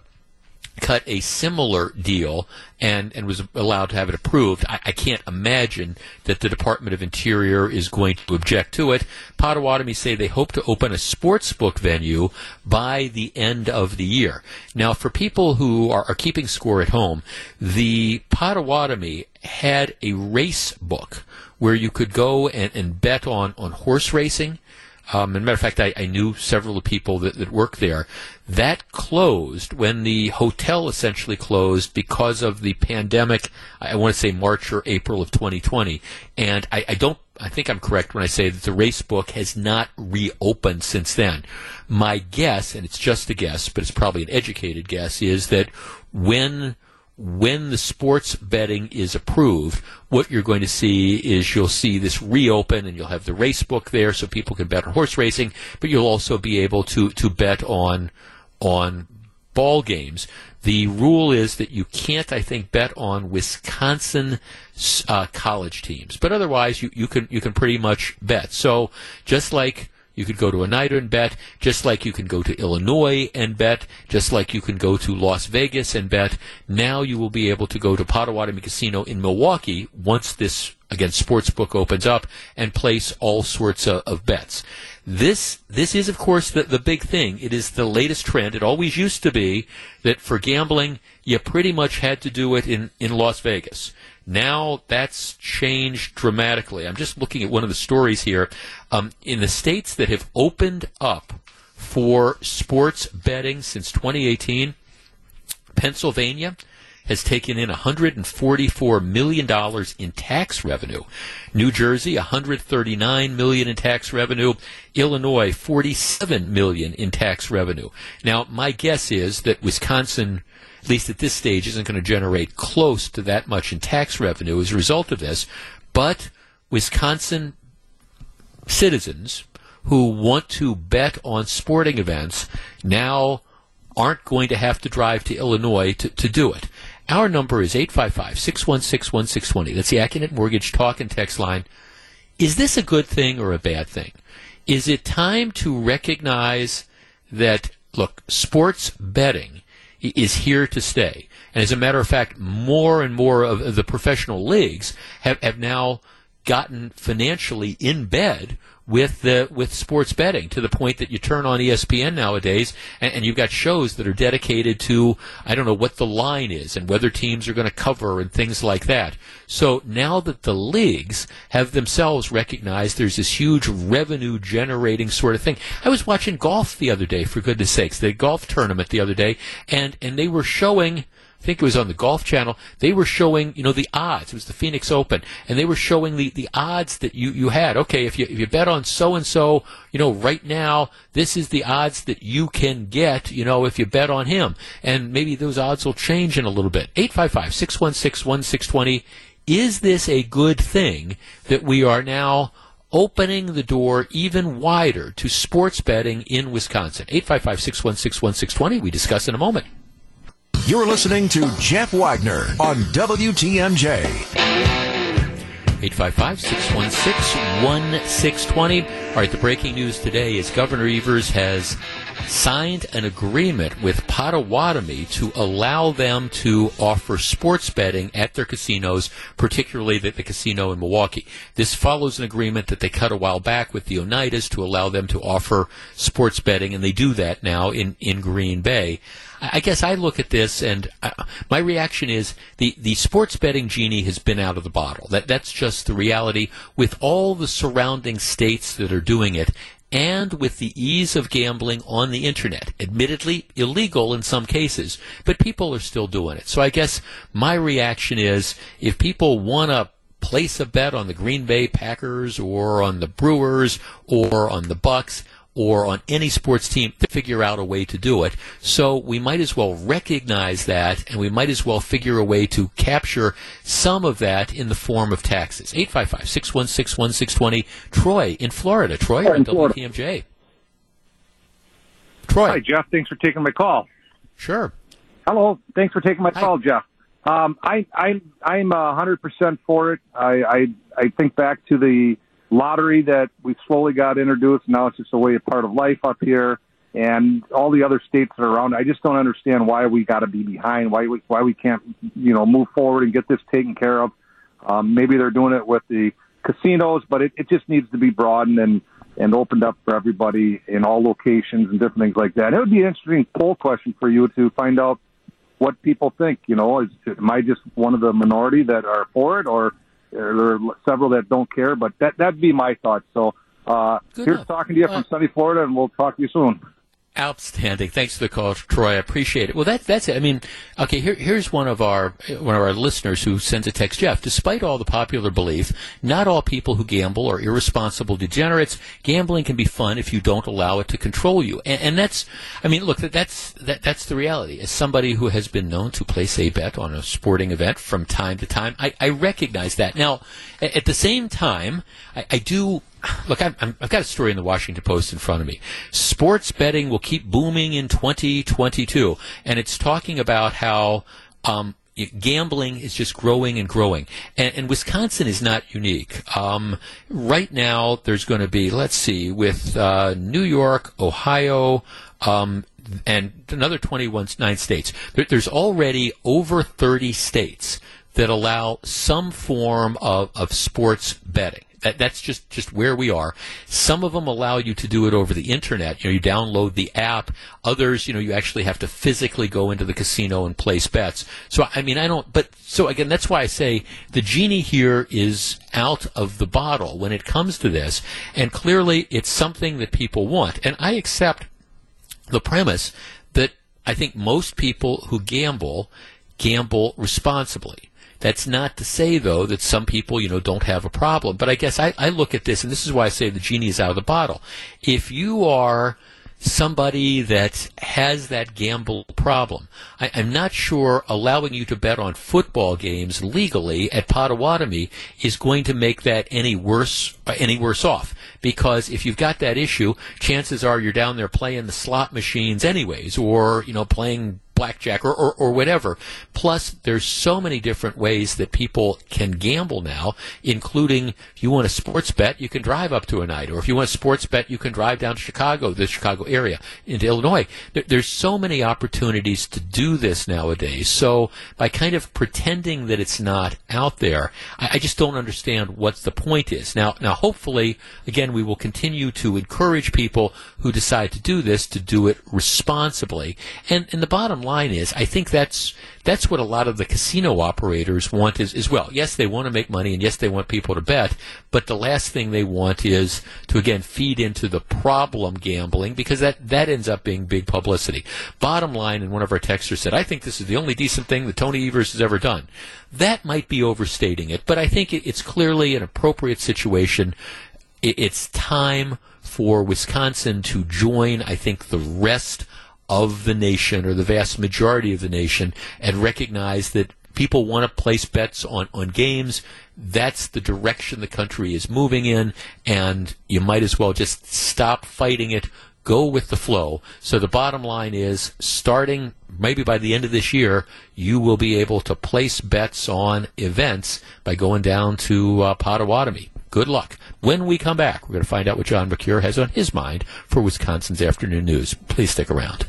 cut a similar deal and, and was allowed to have it approved. I, I, can't imagine that the Department of Interior is going to object to it. Potawatomi say they hope to open a sports book venue by the end of the year. Now, for people who are, are keeping score at home, the Potawatomi had a race book where you could go and, and bet on, on horse racing um, as a matter of fact, I, I knew several of the people that, that work there. That closed when the hotel essentially closed because of the pandemic. I want to say March or April of 2020. And I, I don't, I think I'm correct when I say that the race book has not reopened since then. My guess, and it's just a guess, but it's probably an educated guess, is that when when the sports betting is approved, what you're going to see is you'll see this reopen and you'll have the race book there so people can bet on horse racing, but you'll also be able to, to bet on on ball games. The rule is that you can't, I think, bet on Wisconsin uh, college teams, but otherwise you, you can you can pretty much bet. So just like you could go to a Oneida and bet, just like you can go to Illinois and bet, just like you can go to Las Vegas and bet. Now you will be able to go to Potawatomi Casino in Milwaukee once this, again, sportsbook opens up and place all sorts of, of bets. This, this is, of course, the, the big thing. It is the latest trend. It always used to be that for gambling, you pretty much had to do it in, in Las Vegas. Now that's changed dramatically. I'm just looking at one of the stories here. Um, in the states that have opened up for sports betting since 2018, Pennsylvania has taken in $144 million in tax revenue. New Jersey, 139 million in tax revenue. Illinois, 47 million in tax revenue. Now, my guess is that Wisconsin at least at this stage, isn't going to generate close to that much in tax revenue as a result of this. But Wisconsin citizens who want to bet on sporting events now aren't going to have to drive to Illinois to, to do it. Our number is 855 616 1620. That's the Accunet Mortgage talk and text line. Is this a good thing or a bad thing? Is it time to recognize that, look, sports betting is here to stay? And as a matter of fact, more and more of the professional leagues have, have now gotten financially in bed with the with sports betting to the point that you turn on ESPN nowadays and, and, you've got shows that are dedicated to I don't know what the line is and whether teams are going to cover and things like that. So now that the leagues have themselves recognized there's this huge revenue generating sort of thing. I was watching golf the other day for goodness sakes, the golf tournament the other day and and they were showing think it was on the Golf Channel. They were showing, you know, the odds. It was the Phoenix Open, and they were showing the, the odds that you, you had. Okay, if you if you bet on so and so, you know, right now this is the odds that you can get. You know, if you bet on him, and maybe those odds will change in a little bit. 855-616-1620. Is this a good thing that we are now? opening the door even wider to sports betting in Wisconsin. 855 616 1620. We discuss in a moment. You're listening to Jeff Wagner on WTMJ. 855 616 1620. All right, the breaking news today is Governor Evers has signed an agreement with Potawatomi to allow them to offer sports betting at their casinos, particularly the, the, casino in Milwaukee. This follows an agreement that they cut a while back with the Oneidas to allow them to offer sports betting, and they do that now in, in Green Bay. I guess I look at this and uh, my reaction is the, the sports betting genie has been out of the bottle. That that's just the reality with all the surrounding states that are doing it and with the ease of gambling on the internet. Admittedly illegal in some cases, but people are still doing it. So I guess my reaction is if people want to place a bet on the Green Bay Packers or on the Brewers or on the Bucks, or on any sports team to figure out a way to do it. So we might as well recognize that and we might as well figure a way to capture some of that in the form of taxes. 855-616-1620. Troy in Florida. Troy, you're on WTMJ. Troy. Hi, Jeff. Thanks for taking my call. Sure. Hello. Thanks for taking my Hi. call, Jeff. Um, I, I, I'm a hundred percent for it. I, I, I think back to the lottery that we slowly got introduced. Now it's just a way, a part of life up here, and all the other states that are around. I just don't understand why we got to be behind. Why we why we can't you know move forward and get this taken care of. Um, maybe they're doing it with the casinos, but it, it just needs to be broadened and and opened up for everybody in all locations and different things like that. It would be an interesting poll question for you to find out what people think. You know, is am I just one of the minority that are for it, or there are several that don't care, but that that'd be my thoughts. So uh, here's enough. talking to you from sunny Florida, and we'll talk to you soon. Outstanding. Thanks for the call, Troy. I appreciate it. Well, that, that's it. I mean, okay, here, here's one of our one of our listeners who sends a text. Jeff, despite all the popular belief, not all people who gamble are irresponsible degenerates. Gambling can be fun if you don't allow it to control you, and, and that's. I mean, look, that's that, that's the reality. As somebody who has been known to place a bet on a sporting event from time to time, I, I recognize that. Now, at, at the same time, I, I do look, I'm, I've got a story in the Washington Post in front of me. Sports betting will keep booming in 2022, and it's talking about how um, gambling is just growing and growing. And, and Wisconsin is not unique. Um, right now, there's going to be, let's see, with uh, New York, Ohio, um, and another 21 nine states. There, there's already over 30 states that allow some form of, of sports betting. That, that's just, just where we are. Some of them allow you to do it over the internet. You know, you download the app. Others, you know, you actually have to physically go into the casino and place bets. So, I mean, I don't, but, so again, that's why I say the genie here is out of the bottle when it comes to this. And clearly it's something that people want. And I accept the premise that I think most people who gamble gamble responsibly. That's not to say, though, that some people, you know, don't have a problem. But I guess I, I look at this, and this is why I say the genie is out of the bottle. If you are somebody that has that gamble problem. I, am not sure allowing you to bet on football games legally at Potawatomi is going to make that any worse uh, any worse off. Because if you've got that issue, chances are you're down there playing the slot machines anyways, or you know playing blackjack or, or, or, whatever. Plus, there's so many different ways that people can gamble now, including if you want a sports bet, you can drive up to Oneida, or if you want a sports bet, you can drive down to Chicago, the Chicago area, into Illinois. There, there's so many opportunities to do this nowadays. So, by kind of pretending that it's not out there, I, I just don't understand what the point is. Now, now, hopefully, again, we will continue to encourage people who decide to do this to do it responsibly. And, and the bottom line is, I think that's that's what a lot of the casino operators want is as well. Yes, they want to make money, and yes, they want people to bet, but the last thing they want is to again feed into the problem gambling because that that ends up being big publicity. Bottom line, and one of our texters said, "I think this is the only decent thing that Tony Evers has ever done." That might be overstating it, but I think it, it's clearly an appropriate situation. It, it's time for Wisconsin to join. I think the rest of the nation or the vast majority of the nation and recognize that people want to place bets on, on games. That's the direction the country is moving in, and you might as well just stop fighting it. Go with the flow. So the bottom line is, starting maybe by the end of this year, you will be able to place bets on events by going down to uh, Potawatomi. Good luck. When we come back, we're going to find out what John Mercure has on his mind for Wisconsin's afternoon news. Please stick around.